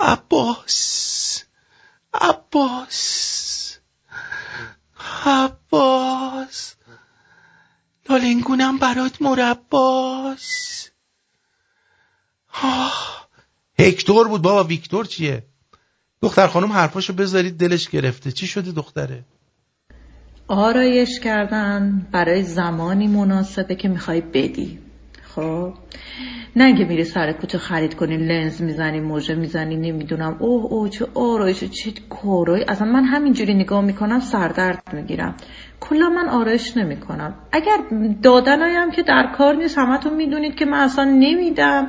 عباس عباس عباس لالنگونم برات مرباس. آه. هکتور بود بابا ویکتور چیه؟ دختر خانم حرفاشو بذارید دلش گرفته. چی شده دختره؟ آرایش کردن برای زمانی مناسبه که می‌خوای بدی. خب؟ نگه میری سر کوچه خرید کنی لنز می‌زنی موژه می‌زنی نمی‌دونم. اوه اوه چه آرایش چه کارایی. اصلا من همینجوری نگاه می‌کنم سردرد می‌گیرم. کلا من آرایش نمی‌کنم. اگر دادنایم که در کار نیست همتون می‌دونید که من اصلا نمیدم.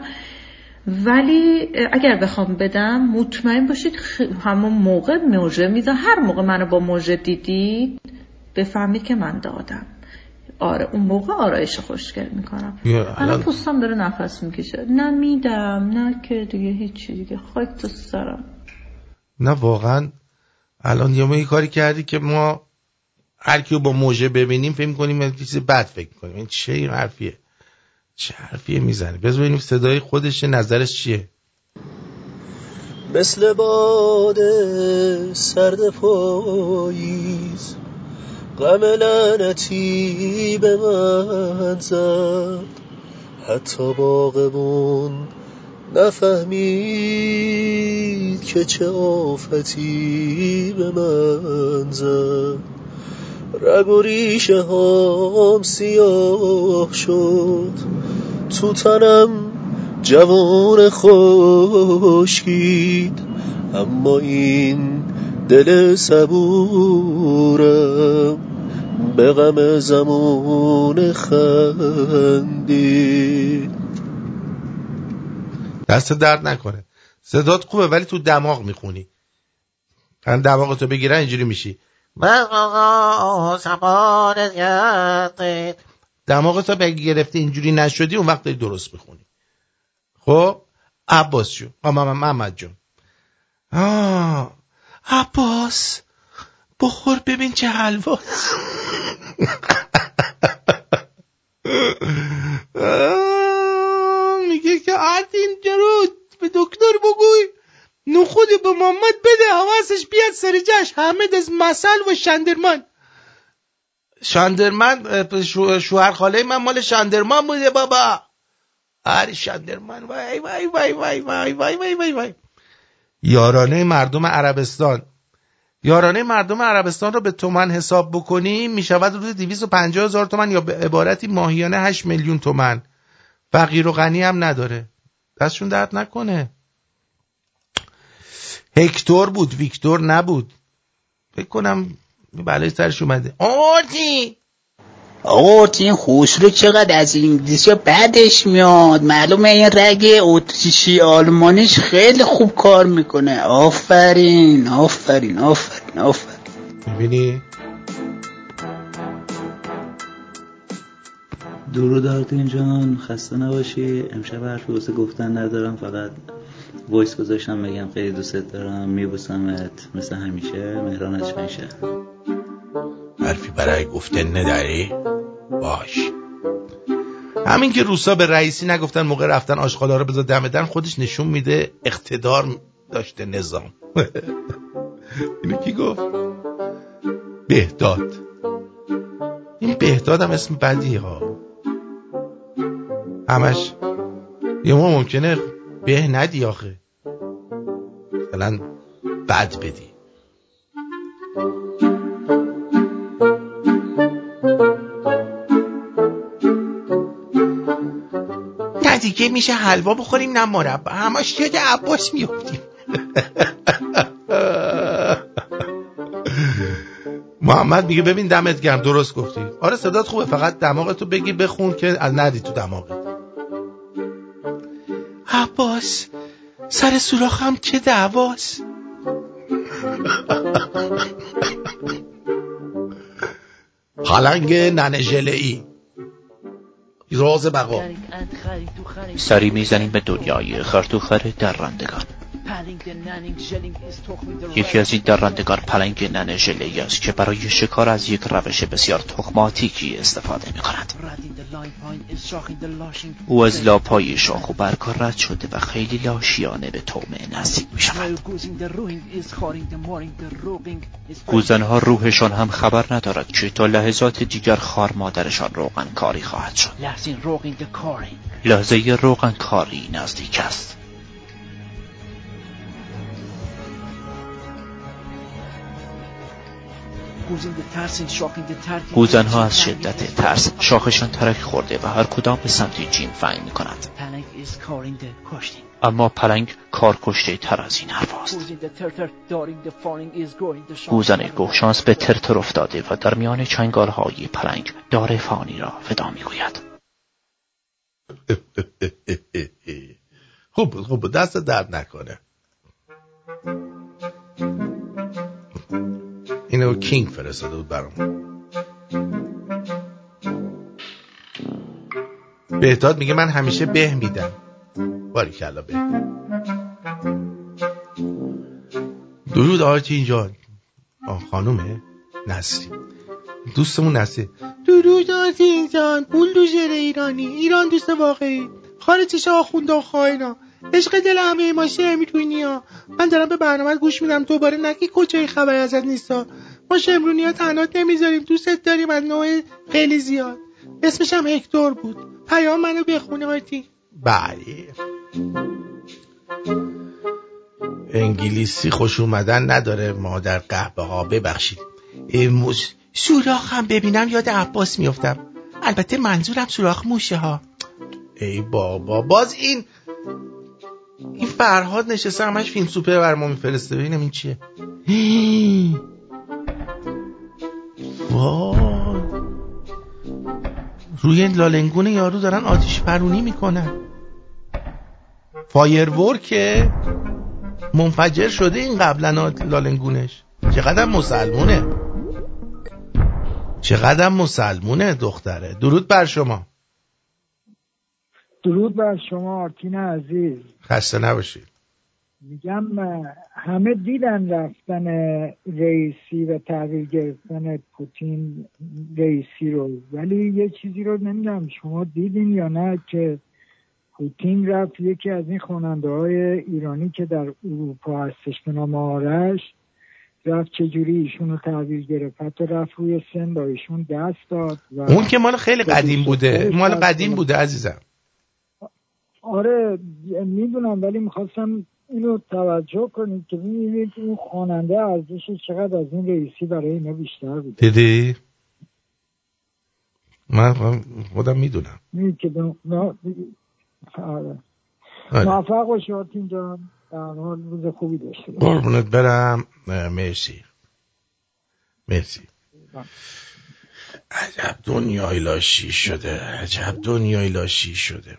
ولی اگر بخوام بدم مطمئن باشید همون موقع موژه میدم. هر موقع منو با موژه دیدید بفهمید که من دادم. آره اون موقع آرایش خوشگل می‌کنم. الان پوستم داره نفس می‌کشه. نه میدم نه که دیگه هیچی دیگه خاک تو سرم. نه واقعا الان یه ما یه کاری کردی که ما هر کیو با موژه ببینیم فکر کنیم چیز بد فکر کنیم این چه این حرفیه؟ چه حرفیه می‌زنه بذار ببینیم صدای خودش نظرش چیه. مثل باد سرد پاییز. غم لعنتی به من زد. حتی باغبون نفهمید که چه آفتی به من زد. رگ و ریشه هام سیاه شد. تو تنم جوان خشکید. اما این دل صبورم به غم زمان خندید دست درد نکنه. صدات خوبه ولی تو دماغ می‌خونی. من دماغتو بگیرن اینجوری میشی. دماغتو بگی گرفته اینجوری نشدی اون وقت درست می‌خونی. خب؟ عباس جون. محمد جون. آه عباس بخور ببین چه حلوا. (laughs) میگه که آرتین جرود به دکتر بگوی. نخود به محمد بده حواسش بیاد سر جاش. حمد از مسل و شندرمن. شندرمن شوهر خاله من مال شندرمن بوده بابا. آره شندرمن. وای وای وای وای وای وای وای وای وای. یارانه مردم عربستان. یارانه مردم عربستان رو به تومن حساب بکنیم می شود روز 250 هزار تومن یا به عبارتی ماهیانه 8 میلیون تومن. فقیر و غنی هم نداره. دستشون درد نکنه. هکتور بود ویکتور نبود. فکر کنم بلای سرش اومده. آرتی آقا این خوشلو چقدر از انگلیسی بعدش میاد؟ معلومه این رگ اتریشی آلمانیش خیلی خوب کار می‌کنه. آفرین آفرین آفرین آفرین. می‌بینی؟ درود آرتین جان. خسته نباشی. امشب حرفی واسه گفتن ندارم. فقط voice گذاشتم بگم خیلی دوستت دارم. میبوسمت. مثل همیشه. مهران از شهر حرفی برای گفتن نداری؟ باش. همین که روسا به رئیسی نگفتن موقع رفتن آشغالا رو بذار دم در خودش نشون میده اقتدار داشته نظام. (laughs) اینو کی گفت؟ بهداد. این بهداد هم اسم بدی ها. همش یه ما ممکنه به ندی آخه. مثلا بد بدی. دیگه میشه حلوا بخوریم نه مربا همش یاد عباس میافتیم. (laughs) محمد میگه ببین دمت گرم درست گفتی. آره صدات خوبه فقط دماغتو بگی بخون که از ندی تو دماغت عباس سر سوراخم چه دعواست؟ (laughs) پلنگ ننه ای راز بقا. سری می‌زنیم به دنیای خرطوخر درندگان. یکی از این درندگان پلنگ ننه ژله است که برای شکار از یک روش بسیار تخماتیکی استفاده می کند او از لاپای شاخ و برگ رد شده و خیلی لاشیانه به تومه نزدیک می شود. گوزنها روحشان هم خبر ندارد که تا لحظات دیگر خار مادرشان روغن کاری خواهد شد. لحظه روغن کاری نزدیک است. گوزنها از شدت ترس. شاخشان ترک خورده و هر کدام به سمت جیم فعی می کند اما پلنگ کار کشته تر از این حرف است. گوزن گوشانس به ترتر افتاده و در میان چنگال های پلنگ دار فانی را فدا می گوید (laughs) خوب خوب دست درد نکنه. اینو کینگ فرستاده بود برام. بهداد میگه من همیشه به میدم. باری کلا به. درود آرتین جان. آه خانومه. نسری دوستمون نسری درود آرتین جان. بولدوژر ایرانی. ایران دوست واقعی. خارجش آخونده خواهینا عشق دل همه ما شمرونی ها. من دارم به برنامه گوش میدم. دوباره نگی کجای خبر ازت نیستا. ما شمرونی ها تنات نمی‌ذاریم. دوستت داریم از نوع خیلی زیاد. اسمش هم هکتور بود. پیام منو بخونه آتی بله. انگلیسی خوش اومدن نداره. مادر قهبه ها ببخشید. موش سوراخ هم ببینم. یاد عباس میفتم البته منظورم سوراخ موشه ها ای بابا باز این این فرهاد نشسته همش فیلم سوپر بر ما میفرسته. ببینم این چیه. (gasps) وای. روی لالنگون یارو دارن آتیش پرونی می‌کنن. فایرورکه منفجر شده این قبلا لالنگونش. چقدر مسلمونه. چقدر مسلمونه دختره. درود بر شما. درود بر شما آرتین عزیز. خسته نباشید. میگم همه دیدن رفتن رئیسی و تحویل گرفتن پوتین رئیسی رو ولی یه چیزی رو نمی‌دونم شما دیدین یا نه که پوتین رفت یکی از این خواننده های ایرانی که در اروپا هستش به نام آرش رفت چجوری ایشون رو تحویل گرفت. حتی رفت روی سن با ایشون دست داد و اون که مال خیلی قدیم بوده. مال قدیم بوده عزیزم. آره می‌دونم ولی می‌خواستم اینو توجه کنید که ببینید اون خواننده ارزش چقدر از این رئیسی برای اینا بیشتر بود دیدی؟ من خودم می‌دونم. که آره. موفق باشی آرتین جان. در حال روز خوبی داشته قربونت برم. مرسی. مرسی. عجب دنیای لاشی شده. عجب دنیای لاشی شده.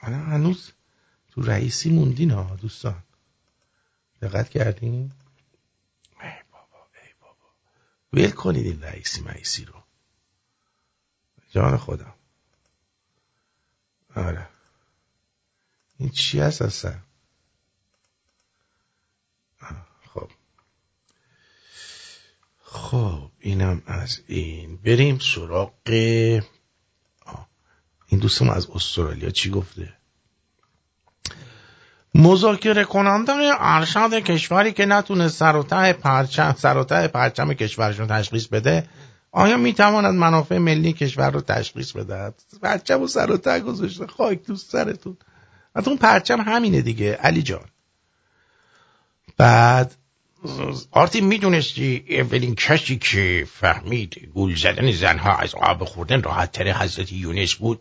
الان هنوز تو رئیسی موندین ها دوستان. دقت کردین؟ ای بابا ای بابا. ویل کنید این رئیسی مئیسی رو. جان خودم. آره. این چی هست اصلا؟ خب. خب اینم از این. بریم سراغ این دوستم از استرالیا چی گفته؟ مذاکره کننده ارشد کشوری که نتونه سر و ته پرچم سر و ته پرچم کشورشون تشخیص بده آیا می‌تواند منافع ملی کشور رو تشخیص بده پرچم و سر و ته گذاشته خاک دوست سرتون. حتی اون پرچم همینه دیگه علی جان. بعد آرتی می‌دونستی اولین کسی که فهمید گول زدن زنها از آب خوردن راحت تر حضرت یونس بود؟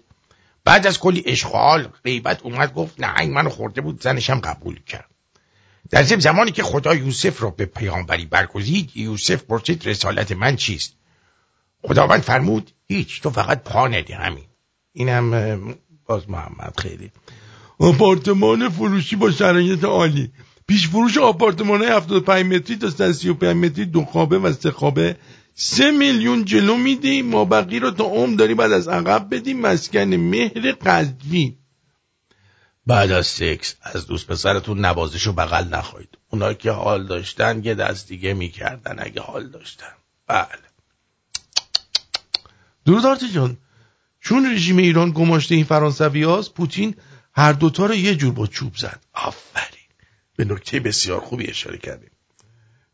بعد از کلی اشغال غیبت اومد گفت نه این منو خورده بود زنشم قبول کرد. در ضمن زمانی که خدا یوسف را به پیامبری برگزید یوسف پرسید رسالت من چیست؟ خداوند فرمود هیچ تو فقط پا نده همین. اینم باز محمد خیلی. آپارتمان فروشی با شرایط عالی. پیش فروش آپارتمان 75 متری تا 35 متری دو خوابه و سه خوابه سه میلیون جلو میدی ما بقی رو تا عمر داری بعد از عقب بدی مسکن مهر قدوی بعد از سکس از دوست پسرتون نوازش و بغل نخواهید. اونا که حال داشتن یه دست دیگه می‌کردن اگه حال داشتن. بله. درود جان چون رژیم ایران گماشته این فرانسوی هاست پوتین هر دوتا رو یه جور با چوب زد. آفرین. به نکته بسیار خوبی اشاره کردیم.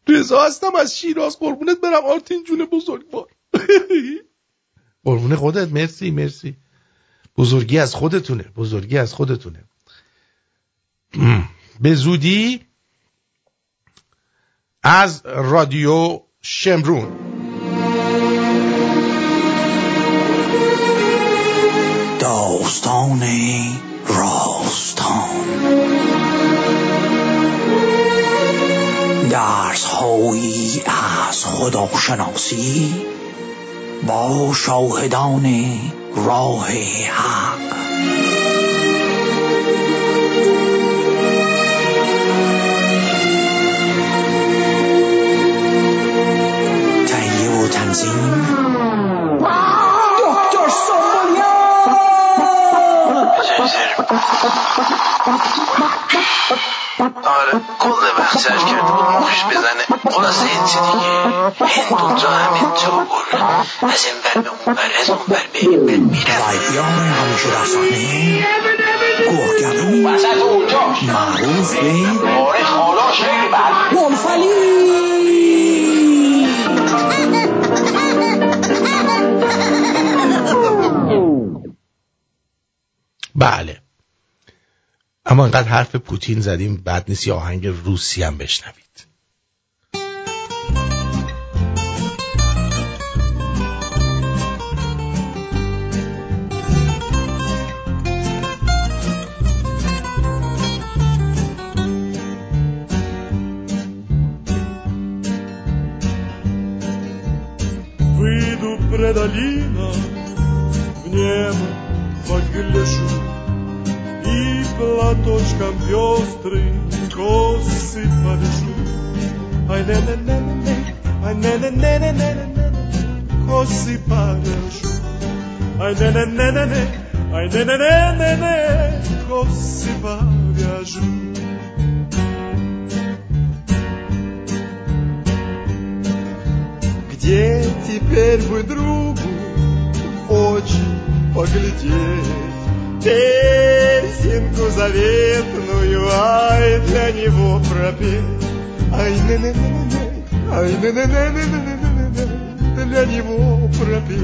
رضا هستم از شیراز قربونت برم آرتین جون بزرگوار. (laughs) قربون خودت مرسی مرسی. بزرگی از خودتونه بزرگی از خودتونه. (clears throat) به زودی از رادیو شمرون. داستان راستان. درس هایی از خداشناسی با شاهدان راه حق. تهیه و تنظیم. دکتر آره (laughs) کل وقت سرش کرده بود مخش بزنه. خلاصه این چی دیگه هندون جا همین جا بود از این بر به اون بر از اون بر به این بر میرم رایفیان همیشه رسانه گرگرو معروف به آره خالاش خیلی بد. گلفلی (laughs) بله. اما انقدر حرف پوتین زدیم بعد نیست یه آهنگ روسی هم بشنوید così paragiù ai ne ne ne ne ne ai ne ne ne ne ne così paragiù Где теперь бы другу в очи поглядеть? Песенку заветную, ай, для него пропеть. Ай, не не не не ай, не не не не не не не для него пропеть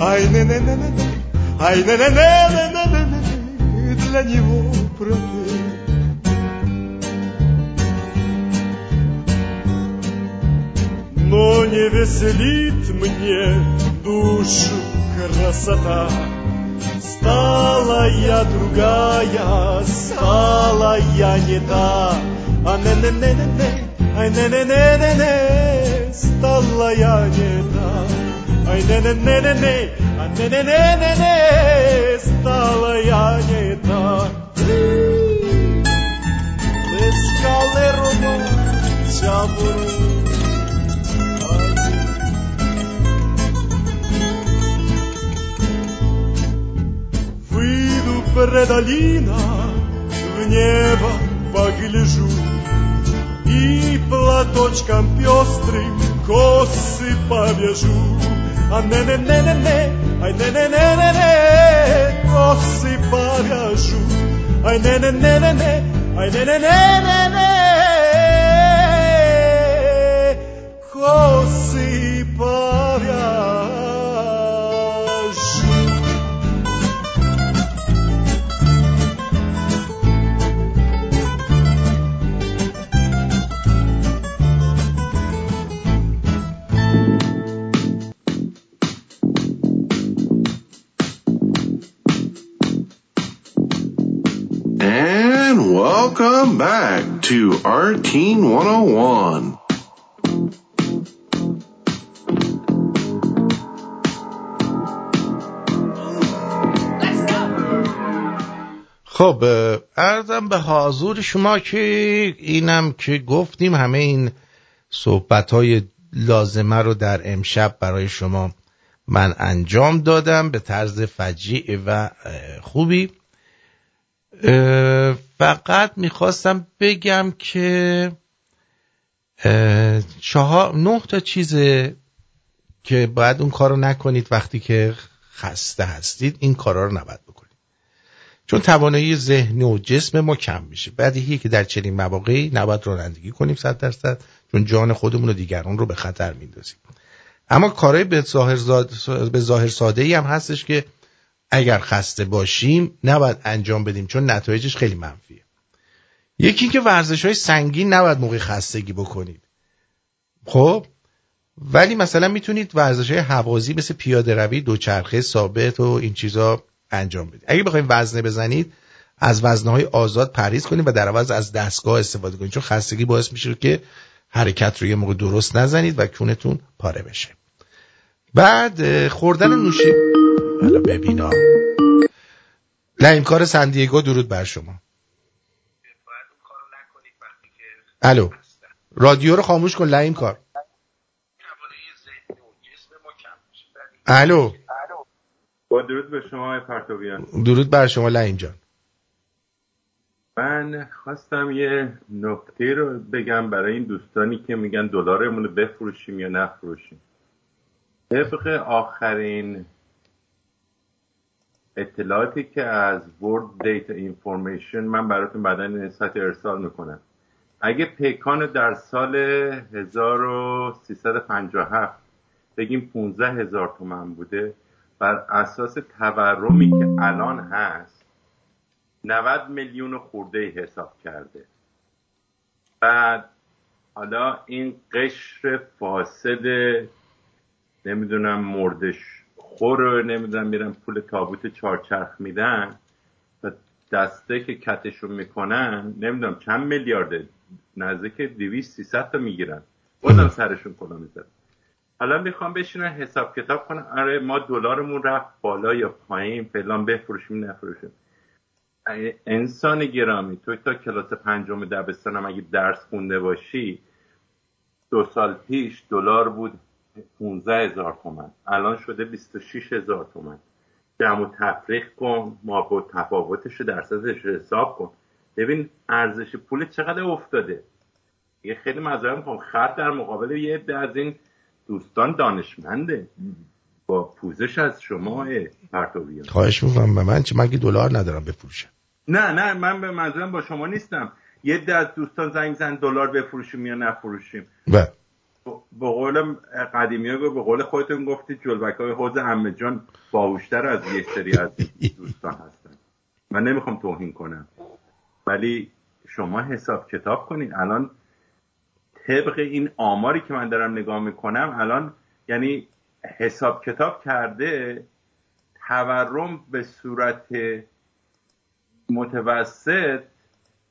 Ай, не не не не ай, не не не не не не для него пропеть Но не веселит мне душу красота Стала я другая, стала я не та А не не не не не ай не не не не не стала я не та Ай не не не не не а не не не не не стала я не та Без калерома чабуру Выйду про долина, в небо погляжу Platočkam pjostrim, kosi pa žur. A ne, ne, ne, ne, ne, aj ne, ne, ne, ne, ne, kosi pa žur. Aj ne, ne, ne, ne, ne, aj ne, ne, ne, ne, ne, kosipam welcome back to Art Teen 101. خب ارزم به حضور شما که اینم که گفتیم همه این صحبت های لازمه رو در امشب برای شما من انجام دادم به طرز فجیع و خوبی فقط می‌خواستم بگم که چهار نه تا چیزه که باید اون کار رو نکنید وقتی که خسته هستید این کارا رو نباید بکنید. چون توانایی ذهنی و جسم ما کم میشه. بدیهیه که در چنین مواقعی نباید رانندگی کنیم صد درصد چون جان خودمون و دیگران رو به خطر میندازیم. اما کارهای به ظاهر, زاد- به ظاهر ساده ای هم هستش که اگر خسته باشیم نباید انجام بدیم چون نتایجش خیلی منفیه. یکی که ورزش های سنگین نباید موقع خستگی بکنید. خب؟ ولی مثلا می‌تونید ورزش های حوازی مثل پیاده روی دوچرخه ثابت و این چیزا انجام بدید. اگه بخواید وزنه بزنید از وزنه های آزاد پرهیز کنید و در عوض از دستگاه استفاده کنید چون خستگی باعث میشه که حرکت رو یه موقع درست نزنید و کونتون پاره بشه. بعد خوردن نوشی حالا ببینا کار سندیگو درود بر شما. الو. رادیو رو خاموش کن لعیم کار. الو. با درود به شما پرتویان درود بر شما لعیم جان. من خواستم یه نکته رو بگم برای این دوستانی که میگن دلارمون رو بفروشیم یا نفروشیم. طبق آخرین اطلاعاتی که از World Data Information من براتون بعدا سطح ارسال می‌کنم. اگه پیکان در سال 1357 بگیم 15 هزار تومن بوده بر اساس تورمی که الان هست 90 میلیون خورده حساب کرده. بعد حالا این قشر فاسد نمی‌دونم مردش خور رو نمی‌دونم میرن پول تابوت چارچرخ میدن و دسته که کتشون می‌کنن نمی‌دونم چند میلیارده نزدیک 200 300 تا می‌گیرن. بازم سرشون کلا میزن حالا می‌خوام بشینن حساب کتاب کنن. آره ما دلارمون رفت بالا یا پایین فلان بفروشیم نفروشیم. انسان گرامی تو تا کلاس پنجم دبستانم اگه درس خونده باشی دو سال پیش دلار بود 15 هزار تومن. الان شده 26 هزار تومن. جمع و تفریق کن ما با تفاوتش رو درصدش حساب کن. ببین ارزش پول چقدر افتاده؟ یه خیلی مذارم می‌خوام. خرد در مقابل یه عده از این دوستان دانشمنده. با پوزش از شما پرتویان خواهش می‌کنم. به من چه من که دلار ندارم بفروشم؟ نه نه من به منظورم با شما نیستم. یه عده از دوستان زنگ زن دلار بفروشیم یا نفروشیم. و به قول قدیمی ها به قول خودتون گفتید جلبک های حوز امه جان باهوشتر از یه سری از دوستان هستن. من نمی‌خوام توهین کنم. ولی شما حساب کتاب کنید الان طبق این آماری که من دارم نگاه می‌کنم الان یعنی حساب کتاب کرده تورم به صورت متوسط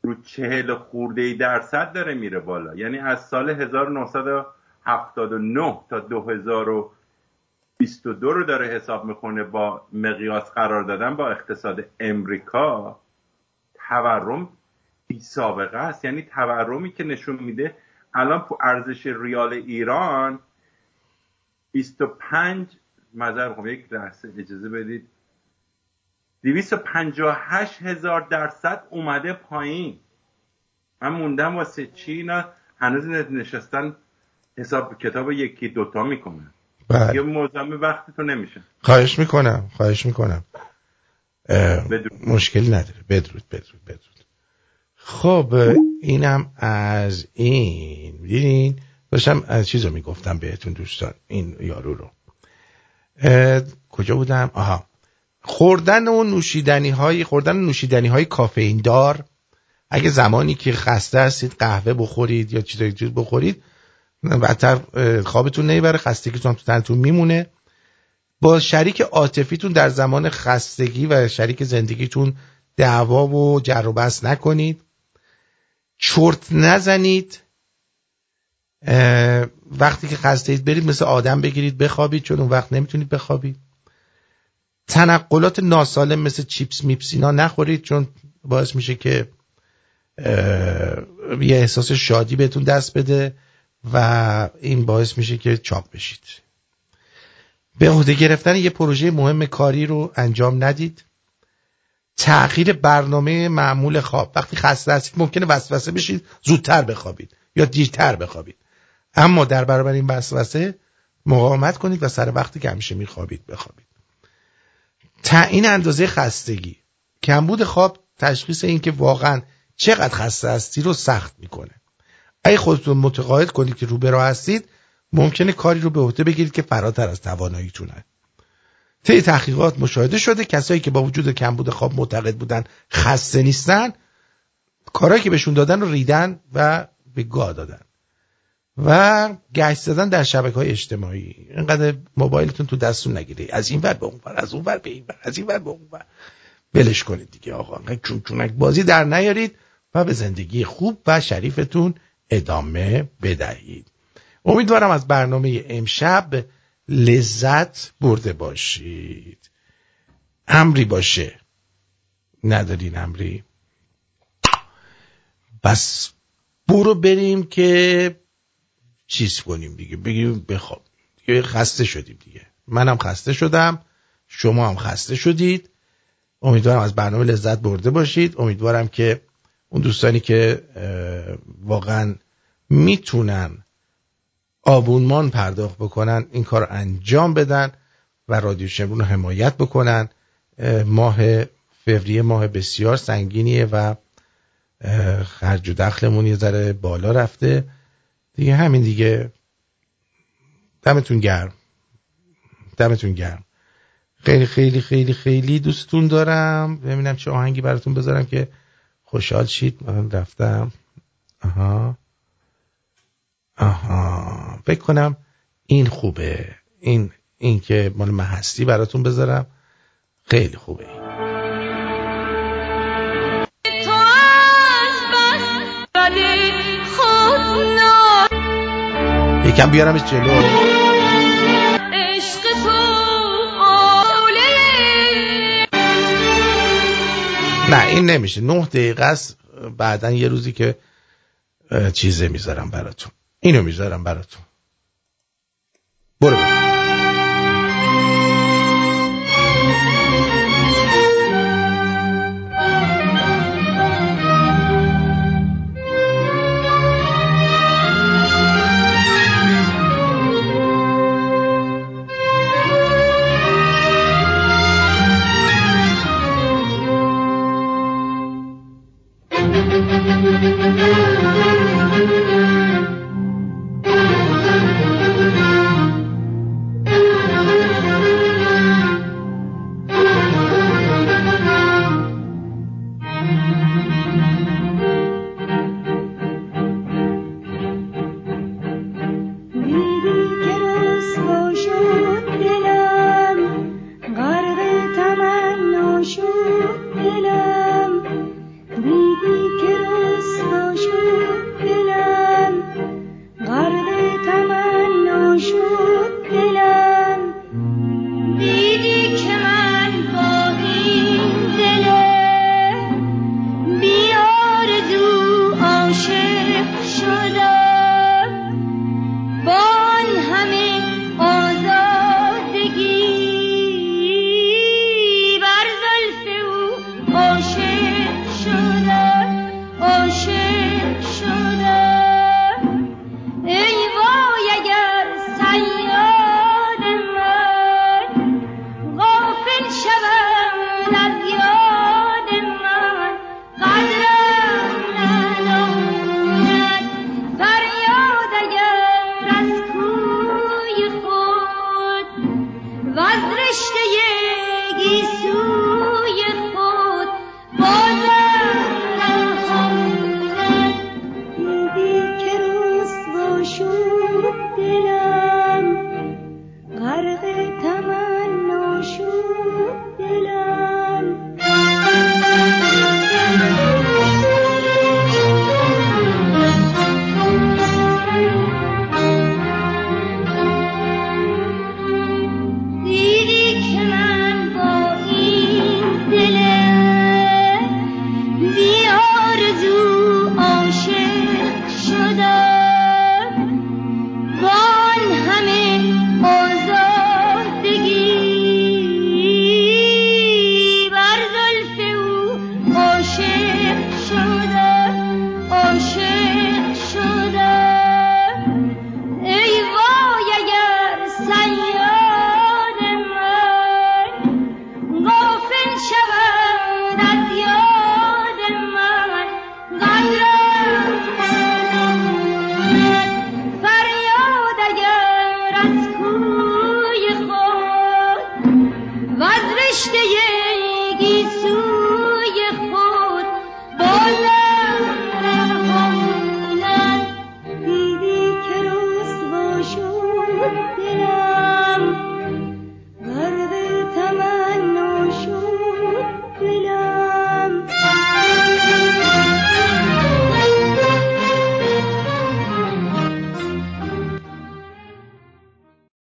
رو چهل خورده درصد داره میره بالا. یعنی از سال 1979 تا 2022 رو داره حساب می‌کنه با مقیاس قرار دادن با اقتصاد امریکا تورم بی سابقه است. یعنی تورمی که نشون میده الان ارزش ریال ایران 25 مذر می‌خوام یک لحظه اجازه بدید. 258 هزار درصد اومده پایین. من موندم واسه چی اینا؟ هنوز نشستن حساب کتاب یکی دوتا می‌کنن بله. یه معظم وقتتون نمیشه. خواهش می‌کنم خواهش می‌کنم. اه، مشکلی نداره. بدرود بدرود بدرود. خب اینم از این. دیدین داشتم از چیز رو می‌گفتم بهتون دوستان این یارو رو. کجا بودم؟ آها. خوردن و نوشیدنی های خوردن نوشیدنی های کافئین دار. اگه زمانی که خسته هستید قهوه بخورید یا چیزای چیز بخورید بدتر خوابتون نمی‌بره خستگیتون تو تنتون میمونه. با شریک عاطفیتون در زمان خستگی و شریک زندگیتون دعوا و جر و بحث نکنید. چرت نزنید. وقتی که خسته اید برید مثل آدم بگیرید بخوابید چون اون وقت نمی‌تونید بخوابید. تنقلات ناسالم مثل چیپس میپس اینا نخورید چون باعث میشه که یه احساس شادی بهتون دست بده. و این باعث میشه که چاق بشید. به عهده گرفتن یه پروژه مهم کاری رو انجام ندید. تغییر برنامه معمول خواب. وقتی خسته هستید ممکنه وسوسه بشید زودتر بخوابید یا دیرتر بخوابید. اما در برابر این وسوسه مقاومت کنید و سر وقتی که همیشه میخوابید بخوابید. تعیین اندازه خستگی. کمبود خواب تشخیص این که واقعا چقدر خسته هستی رو سخت می‌کنه. اگه خودتون متقاعد کنید که رو به راه هستید ممکنه کاری رو به عهده بگیرید که فراتر از تواناییتونه. طی تحقیقات مشاهده شده کسایی که با وجود کمبود خواب معتقد بودن خسته نیستن کارهایی که بهشون دادن رو ریدن و به گاه دادن. و گشت زدن در شبکه های اجتماعی. اینقدر موبایلتون تو دستتون نگیره. از این ور به اون ور از اون ور به این ور از این ور به اون ور. بلش کنید دیگه آقا. چون چونک بازی در نیارید و به زندگی خوب و شریفتون ادامه بدهید. امیدوارم از برنامه امشب لذت برده باشید. امری باشه. ندارین امری؟ بس برو بریم که چیز کنیم دیگه. بگیم بخواب. دیگه خسته شدیم دیگه. منم خسته شدم. شما هم خسته شدید. امیدوارم از برنامه لذت برده باشید. امیدوارم که اون دوستانی که واقعا می‌تونن آبونمان پرداخت بکنن این کار انجام بدن و رادیو شمرون رو حمایت بکنن. اه، ماه فوریه ماه بسیار سنگینیه و خرج و دخلمون یه ذره بالا رفته. دیگه همین دیگه. دمتون گرم. دمتون گرم. خیلی خیلی خیلی خیلی دوستتون دارم. ببینم چه آهنگی براتون بذارم که خوشحال شید من رفتم. آها. آها. فکر کنم این خوبه. این این که مال من هستی براتون بذارم خیلی خوبه. یکم بیارمش جلو. نه این نمیشه. نه دقیقه است. بعدا یه روزی که چیزه می‌ذارم براتون. اینو می‌ذارم براتون. برو بریم.